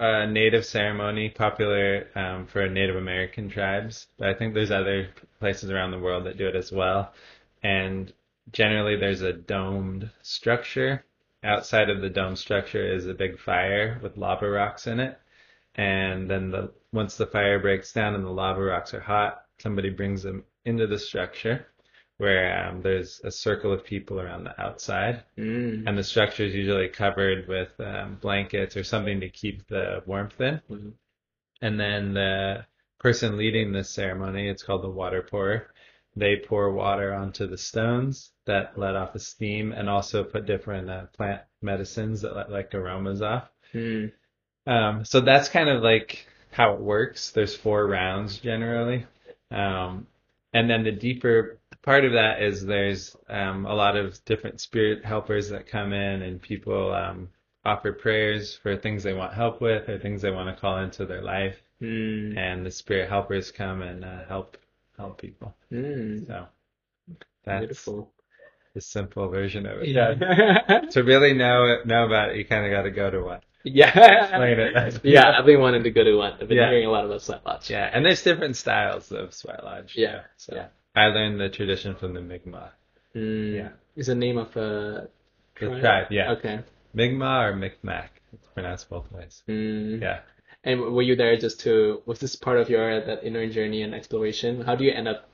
[SPEAKER 4] a native ceremony popular um, for Native American tribes, but I think there's other places around the world that do it as well. And generally, there's a domed structure. Outside of the dome structure is a big fire with lava rocks in it. And then the once the fire breaks down and the lava rocks are hot, somebody brings them into the structure where um, there's a circle of people around the outside
[SPEAKER 3] Mm.
[SPEAKER 4] and the structure is usually covered with um, blankets or something to keep the warmth in.
[SPEAKER 3] Mhm.
[SPEAKER 4] And then the person leading this ceremony, it's called the water pourer. They pour water onto the stones that let off a steam and also put different uh, plant medicines that let like aromas off.
[SPEAKER 3] Mm.
[SPEAKER 4] Um, so that's kind of like how it works. There's four rounds generally. Um, and then the deeper part of that is there's um, a lot of different spirit helpers that come in and people um, offer prayers for things they want help with or things they want to call into their life.
[SPEAKER 3] Mm.
[SPEAKER 4] And the spirit helpers come and uh, help help people.
[SPEAKER 3] Mm.
[SPEAKER 4] So that's
[SPEAKER 3] Beautiful.
[SPEAKER 4] the simple version of it.
[SPEAKER 3] Yeah.
[SPEAKER 4] To really know it, know about it, you kind of got to go to one.
[SPEAKER 3] yeah.
[SPEAKER 4] Explain it.
[SPEAKER 3] Yeah, I've been wanting to go to one. I've been
[SPEAKER 4] Yeah.
[SPEAKER 3] hearing a lot about sweat lodge.
[SPEAKER 4] Yeah, and there's different styles of sweat lodge.
[SPEAKER 3] Yeah,
[SPEAKER 4] So
[SPEAKER 3] yeah.
[SPEAKER 4] I learned the tradition from the Mi'kmaq.
[SPEAKER 3] Mm.
[SPEAKER 4] Yeah.
[SPEAKER 3] Is the name of a
[SPEAKER 4] The tribe, yeah.
[SPEAKER 3] Okay.
[SPEAKER 4] Mi'kmaq or Micmac. It's pronounced both ways.
[SPEAKER 3] Mm.
[SPEAKER 4] Yeah.
[SPEAKER 3] And were you there just to, was this part of your that inner journey and exploration? How do you end up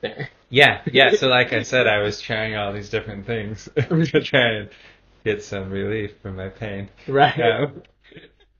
[SPEAKER 3] there.
[SPEAKER 4] Yeah, yeah. So like I said, I was trying all these different things to try and get some relief from my pain.
[SPEAKER 3] Right.
[SPEAKER 4] Um,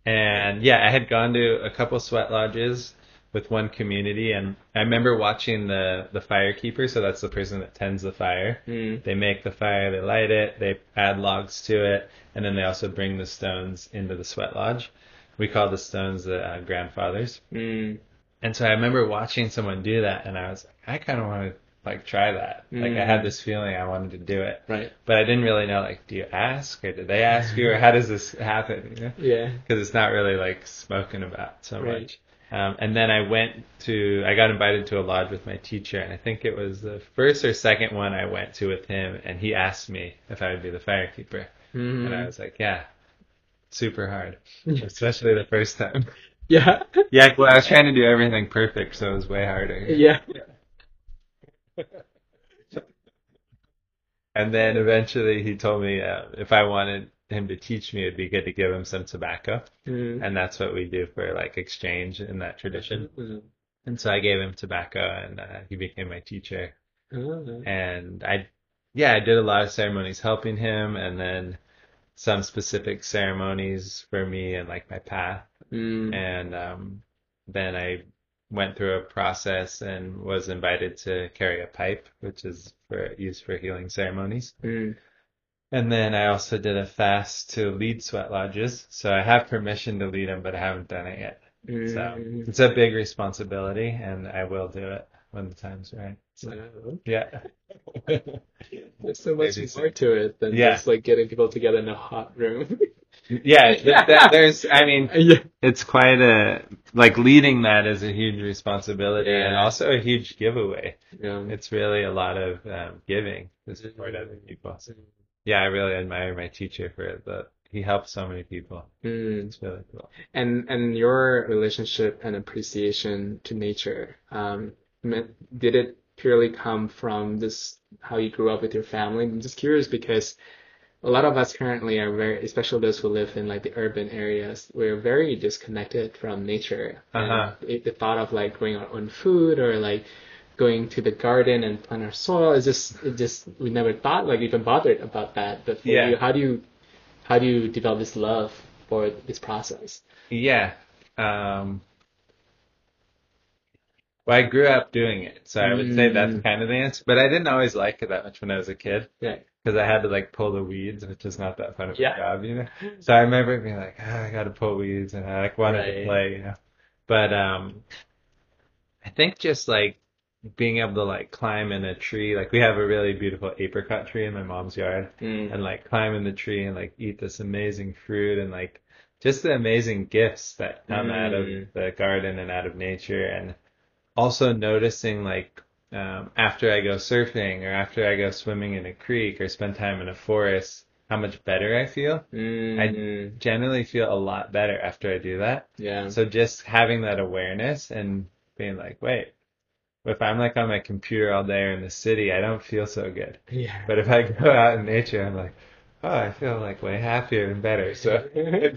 [SPEAKER 4] and yeah, I had gone to a couple sweat lodges with one community, and I remember watching the the firekeeper. So that's the person that tends the fire.
[SPEAKER 3] Mm.
[SPEAKER 4] They make the fire, they light it, they add logs to it, and then they also bring the stones into the sweat lodge. We call the stones the uh, grandfathers.
[SPEAKER 3] Mm.
[SPEAKER 4] And so I remember watching someone do that, and I was like, I kind of want to like try that. Like I had
[SPEAKER 3] Mm.
[SPEAKER 4] this feeling I wanted to do it,
[SPEAKER 3] Right.
[SPEAKER 4] but I didn't really know. Like, do you ask, or did they ask you, or how does this happen? You know?
[SPEAKER 3] Yeah.
[SPEAKER 4] because it's not really like spoken about so
[SPEAKER 3] Right.
[SPEAKER 4] much. Um, and then I went to, I got invited to a lodge with my teacher, and I think it was the first or second one I went to with him, and he asked me if I would be the firekeeper,
[SPEAKER 3] Mm.
[SPEAKER 4] and I was like, yeah, super hard, especially the first time.
[SPEAKER 3] Yeah.
[SPEAKER 4] Yeah, well, I was trying to do everything perfect, so it was way harder.
[SPEAKER 3] Yeah.
[SPEAKER 4] And then eventually he told me uh, if I wanted him to teach me, it'd be good to give him some tobacco,
[SPEAKER 3] Mm.
[SPEAKER 4] and that's what we do for like exchange in that tradition.
[SPEAKER 3] Mm.
[SPEAKER 4] And so I gave him tobacco, and uh, he became my teacher.
[SPEAKER 3] Oh.
[SPEAKER 4] And I, yeah, I did a lot of ceremonies helping him, and then some specific ceremonies for me and like my path.
[SPEAKER 3] Mm.
[SPEAKER 4] And um, then I went through a process and was invited to carry a pipe, which is for used for healing ceremonies. And then I also did a fast to lead sweat lodges. So I have permission to lead them, but I haven't done it yet. So
[SPEAKER 3] Mm.
[SPEAKER 4] it's a big responsibility, and I will do it when the time's right. So,
[SPEAKER 3] Wow.
[SPEAKER 4] yeah.
[SPEAKER 3] There's so much
[SPEAKER 4] Maybe so.
[SPEAKER 3] more to it than
[SPEAKER 4] Yeah.
[SPEAKER 3] just like getting people together in a hot room.
[SPEAKER 4] yeah, th- th- there's, I mean,
[SPEAKER 3] yeah.
[SPEAKER 4] it's quite a, like leading that is a huge responsibility and also a huge giveaway.
[SPEAKER 3] Yeah.
[SPEAKER 4] It's really a lot of um, giving to support other people. Yeah, I really admire my teacher for the, he helped so many people.
[SPEAKER 3] Mm.
[SPEAKER 4] It's really cool.
[SPEAKER 3] And and your relationship and appreciation to nature, um, did it purely come from this how you grew up with your family? I'm just curious because a lot of us currently are very, especially those who live in like the urban areas, we're very disconnected from nature.
[SPEAKER 4] Uh-huh.
[SPEAKER 3] it- the thought of like growing our own food or like going to the garden and plant our soil is just it just we never thought like even bothered about that. But for
[SPEAKER 4] Yeah.
[SPEAKER 3] you, how do you how do you develop this love for this process?
[SPEAKER 4] Yeah. Um, well, I grew up doing it, so I would say that's
[SPEAKER 3] Mm.
[SPEAKER 4] kind of the answer. But I didn't always like it that much when I was a kid
[SPEAKER 3] Yeah.
[SPEAKER 4] because I had to like pull the weeds, which is not that fun of a job, you know. So I remember being like, ah, I got to pull weeds, and I like wanted to play, you know. But um, I think just like being able to like climb in a tree, like we have a really beautiful apricot tree in my mom's yard,
[SPEAKER 3] Mm.
[SPEAKER 4] and like climb in the tree and like eat this amazing fruit and like just the amazing gifts that come out of
[SPEAKER 3] Mm.
[SPEAKER 4] the garden and out of nature and also noticing like um, after I go surfing or after I go swimming in a creek or spend time in a forest, how much better I feel.
[SPEAKER 3] Mm.
[SPEAKER 4] Generally feel a lot better after I do that.
[SPEAKER 3] yeah.
[SPEAKER 4] So just having that awareness and being like, wait, if I'm like on my computer all day or in the city, I don't feel so good.
[SPEAKER 3] Yeah.
[SPEAKER 4] But if I go out in nature, I'm like, oh, I feel like way happier and better. So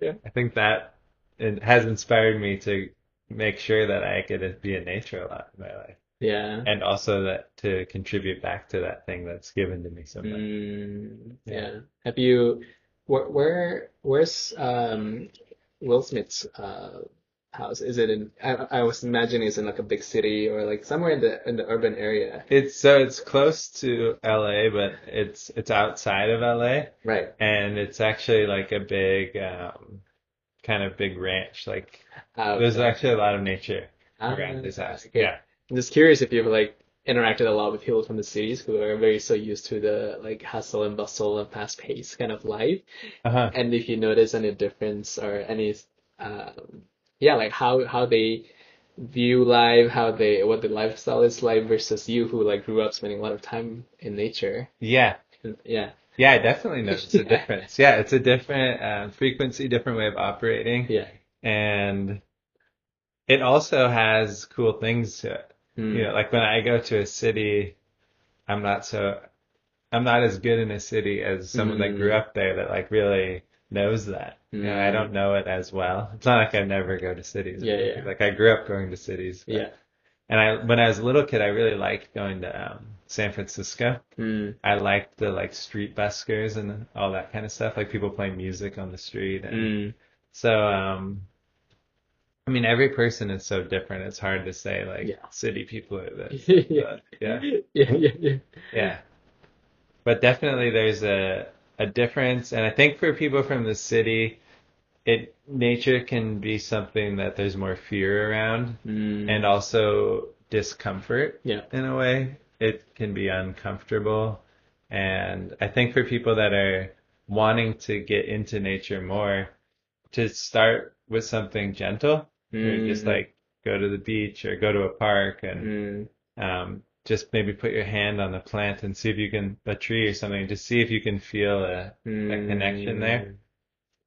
[SPEAKER 3] Yeah.
[SPEAKER 4] I think that it has inspired me to make sure that I get to be in nature a lot in my life.
[SPEAKER 3] Yeah.
[SPEAKER 4] And also that to contribute back to that thing that's given to me so much.
[SPEAKER 3] Mm,
[SPEAKER 4] Yeah.
[SPEAKER 3] yeah. Have you where where where's um Will Smith's uh house? Is it in I I was imagining it's in like a big city or like somewhere in the in the urban area.
[SPEAKER 4] It's so it's close to LA, but it's it's outside of LA,
[SPEAKER 3] Right.
[SPEAKER 4] and it's actually like a big um, kind of big ranch. Like
[SPEAKER 3] Uh,
[SPEAKER 4] there's actually a lot of nature
[SPEAKER 3] ah,
[SPEAKER 4] around his house.
[SPEAKER 3] okay.
[SPEAKER 4] Yeah.
[SPEAKER 3] I'm just curious if you've like interacted a lot with people from the cities who are very so used to the like hustle and bustle and fast paced kind of life.
[SPEAKER 4] Uh-huh.
[SPEAKER 3] And if you notice any difference or any, um, yeah, like how how they view life, how they what the lifestyle is like versus you who like grew up spending a lot of time in nature.
[SPEAKER 4] Yeah.
[SPEAKER 3] Yeah,
[SPEAKER 4] Yeah, I definitely noticed a
[SPEAKER 3] Yeah.
[SPEAKER 4] difference. Yeah, it's a different uh, frequency, different way of operating,
[SPEAKER 3] yeah.
[SPEAKER 4] and it also has cool things to it.
[SPEAKER 3] Mm.
[SPEAKER 4] You know, like when I go to a city, I'm not so, I'm not as good in a city as someone that grew
[SPEAKER 3] Mm.
[SPEAKER 4] up there that like really knows that. You know, I
[SPEAKER 3] Mm.
[SPEAKER 4] don't know it as well. It's not like I never go to cities.
[SPEAKER 3] Yeah, yeah.
[SPEAKER 4] Like I grew up going to cities. but
[SPEAKER 3] Yeah.
[SPEAKER 4] and I when I was a little kid, I really liked going to um, San Francisco.
[SPEAKER 3] Mm.
[SPEAKER 4] I liked the like street buskers and all that kind of stuff, like people playing music on the street. And
[SPEAKER 3] Mm.
[SPEAKER 4] so, um, I mean, every person is so different. It's hard to say like
[SPEAKER 3] Yeah.
[SPEAKER 4] city people are this.
[SPEAKER 3] yeah,
[SPEAKER 4] yeah,
[SPEAKER 3] yeah, yeah. yeah.
[SPEAKER 4] But definitely there's a a difference, and I think for people from the city, it nature can be something that there's more fear around,
[SPEAKER 3] Mm.
[SPEAKER 4] and also discomfort
[SPEAKER 3] yeah.
[SPEAKER 4] in a way. It can be uncomfortable. And I think for people that are wanting to get into nature more, to start with something gentle, or just
[SPEAKER 3] Mm.
[SPEAKER 4] like go to the beach or go to a park and
[SPEAKER 3] Mm.
[SPEAKER 4] um, just maybe put your hand on a plant and see if you can, a tree or something, just see if you can feel a,
[SPEAKER 3] Mm.
[SPEAKER 4] connection there.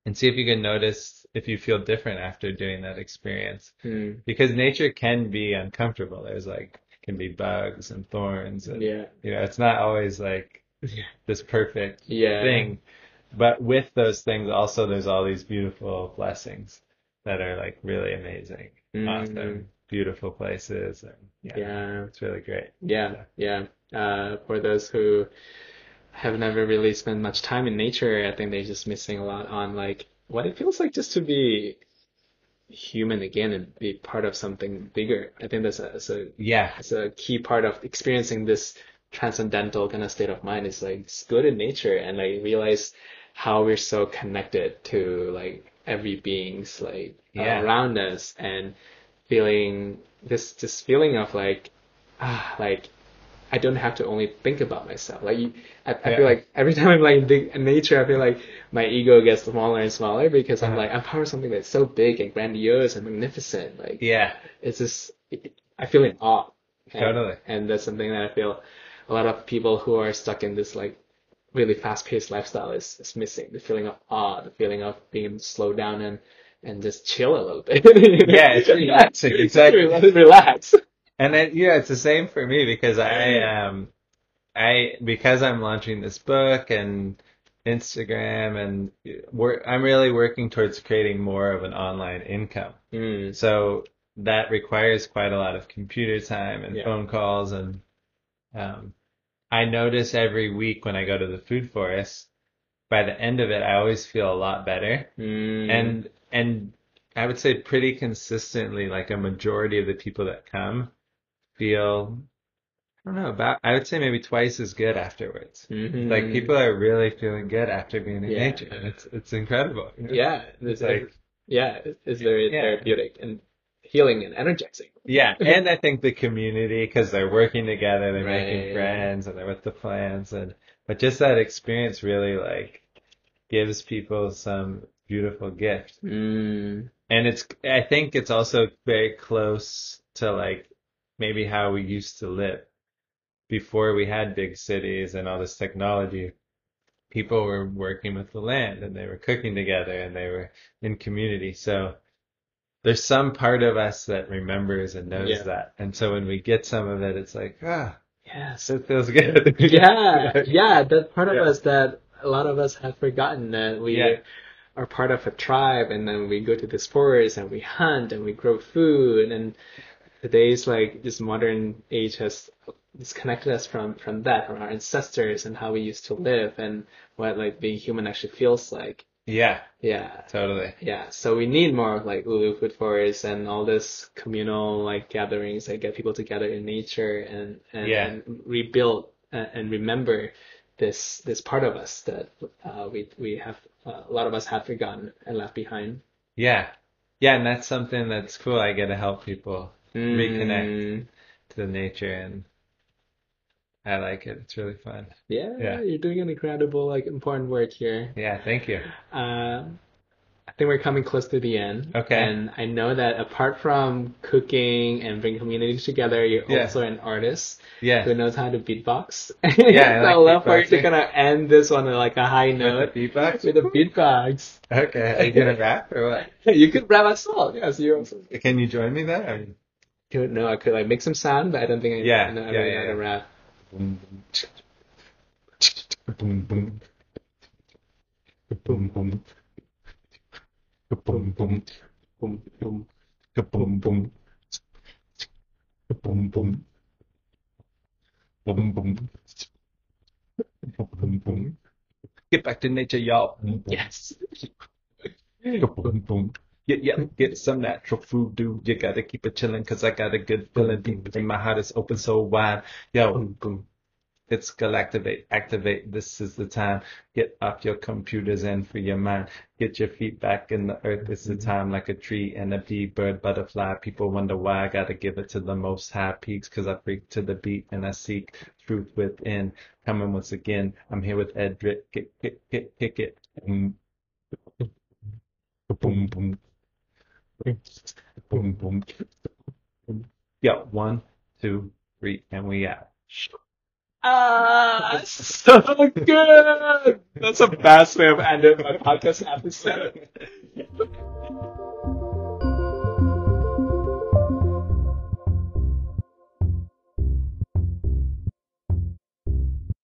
[SPEAKER 4] and see if you can notice if you feel different after doing that experience.
[SPEAKER 3] Mm.
[SPEAKER 4] Because nature can be uncomfortable. There's like, can be bugs and thorns and
[SPEAKER 3] Yeah.
[SPEAKER 4] you know, it's not always like this perfect
[SPEAKER 3] Yeah.
[SPEAKER 4] thing. But with those things, also there's all these beautiful blessings that are like really amazing,
[SPEAKER 3] Mm.
[SPEAKER 4] awesome, beautiful places, and yeah,
[SPEAKER 3] Yeah.
[SPEAKER 4] it's really great.
[SPEAKER 3] Yeah, yeah. Uh, for those who have never really spent much time in nature, I think they're just missing a lot on like what it feels like just to be human again and be part of something bigger. I think that's a, that's a
[SPEAKER 4] Yeah,
[SPEAKER 3] that's a key part of experiencing this transcendental kind of state of mind is like just go to nature and like realize how we're so connected to like every being's like
[SPEAKER 4] Yeah.
[SPEAKER 3] around us and feeling this this feeling of like ah like I don't have to only think about myself. Like you, I, I
[SPEAKER 4] Yeah.
[SPEAKER 3] feel like every time I'm like in nature, I feel like my ego gets smaller and smaller because I'm
[SPEAKER 4] Uh-huh.
[SPEAKER 3] like I'm part of something that's so big and grandiose and magnificent. Like
[SPEAKER 4] yeah,
[SPEAKER 3] it's just I feel in awe. And,
[SPEAKER 4] Totally.
[SPEAKER 3] And that's something that I feel a lot of people who are stuck in this like really fast-paced lifestyle is, is missing. The feeling of awe, the feeling of being slowed down and and just chill a little bit.
[SPEAKER 4] Yeah, it's relaxing, exactly.
[SPEAKER 3] Relax.
[SPEAKER 4] And then yeah, it's the same for me because I um I because I'm launching this book and Instagram and work I'm really working towards creating more of an online income.
[SPEAKER 3] Mm.
[SPEAKER 4] So that requires quite a lot of computer time and
[SPEAKER 3] Yeah.
[SPEAKER 4] phone calls and um I notice every week when I go to the food forest by the end of it I always feel a lot better
[SPEAKER 3] Mm.
[SPEAKER 4] and and I would say pretty consistently, like a majority of the people that come feel, I don't know, about I would say maybe twice as good afterwards.
[SPEAKER 3] Mhm.
[SPEAKER 4] Like people are really feeling good after being in
[SPEAKER 3] Yeah.
[SPEAKER 4] nature. It's it's incredible. you know?
[SPEAKER 3] yeah,
[SPEAKER 4] It's
[SPEAKER 3] it's
[SPEAKER 4] like
[SPEAKER 3] yeah, it's very
[SPEAKER 4] Yeah.
[SPEAKER 3] therapeutic and healing and energizing.
[SPEAKER 4] yeah, and I think the community because they're working together, they're making friends, and they're with the plants, and but just that experience really like gives people some beautiful gift.
[SPEAKER 3] Mm.
[SPEAKER 4] And it's, I think it's also very close to like maybe how we used to live before we had big cities and all this technology. People were working with the land and they were cooking together and they were in community. So there's some part of us that remembers and knows
[SPEAKER 3] Yeah.
[SPEAKER 4] that. And so when we get some of it, it's like, ah,
[SPEAKER 3] Yes.
[SPEAKER 4] it feels good.
[SPEAKER 3] yeah, yeah, that part of
[SPEAKER 4] Yeah.
[SPEAKER 3] us that a lot of us have forgotten that we
[SPEAKER 4] Yeah.
[SPEAKER 3] are part of a tribe and then we go to this forest and we hunt and we grow food and today's like this modern age has disconnected us from from that from our ancestors and how we used to live and what like being human actually feels like
[SPEAKER 4] Yeah,
[SPEAKER 3] yeah
[SPEAKER 4] totally.
[SPEAKER 3] yeah, so we need more of like Ulu Food forests and all this communal like gatherings that get people together in nature and and,
[SPEAKER 4] Yeah.
[SPEAKER 3] and rebuild and, and remember this this part of us that uh, we we have uh, a lot of us have forgotten and left behind.
[SPEAKER 4] Yeah. Yeah, and that's something that's cool. I get to help people reconnect
[SPEAKER 3] Mm,
[SPEAKER 4] to the nature and I like it. It's really fun.
[SPEAKER 3] yeah,
[SPEAKER 4] Yeah.
[SPEAKER 3] you're doing an incredible like important work here.
[SPEAKER 4] Yeah, thank you.
[SPEAKER 3] Um, I think we're coming close to the end.
[SPEAKER 4] Okay.
[SPEAKER 3] And I know that apart from cooking and bringing communities together, you're
[SPEAKER 4] Yeah.
[SPEAKER 3] also an artist
[SPEAKER 4] Yeah.
[SPEAKER 3] who knows how to beatbox.
[SPEAKER 4] Yeah, I
[SPEAKER 3] so I
[SPEAKER 4] like
[SPEAKER 3] love for you to kind of end this one on like a high note
[SPEAKER 4] With beatbox?
[SPEAKER 3] with a beatbox.
[SPEAKER 4] Okay. Are you gonna rap or what?
[SPEAKER 3] you could rap as well. Yes, you also
[SPEAKER 4] Can you join me there? I mean.
[SPEAKER 3] No, I could like make some sound, but I don't think I,
[SPEAKER 4] Yeah,
[SPEAKER 3] I know, I
[SPEAKER 4] yeah,
[SPEAKER 3] really
[SPEAKER 4] yeah,
[SPEAKER 3] know how to
[SPEAKER 4] yeah.
[SPEAKER 3] rap.
[SPEAKER 1] Boom, boom, boom, boom, boom, boom, boom,
[SPEAKER 3] Boom, boom.
[SPEAKER 1] boom, boom, boom, boom, boom. Boom, boom. Boom, boom.
[SPEAKER 4] Get back to nature, y'all.
[SPEAKER 3] Yes.
[SPEAKER 1] Boom, boom.
[SPEAKER 4] Yeah, yeah, get some natural food, dude. You gotta keep it chillin' cause I got a good feeling deep in my heart is open so wide. Yo, boom. It's Galactivate, activate. This is the time. Get off your computers and free your mind. Get your feet back in the earth. It's the mm-hmm. time like a tree and a bee, bird, butterfly. People wonder why I gotta give it to the most high peaks cause I freak to the beat and I seek truth within. Coming once again. I'm here with Edric. Kick, kick, kick, kick it.
[SPEAKER 1] Boom. Boom, boom. Boom, boom.
[SPEAKER 4] Yo, one, two, three, and we out.
[SPEAKER 3] Ah, so good. That's a fast way of ending my podcast episode.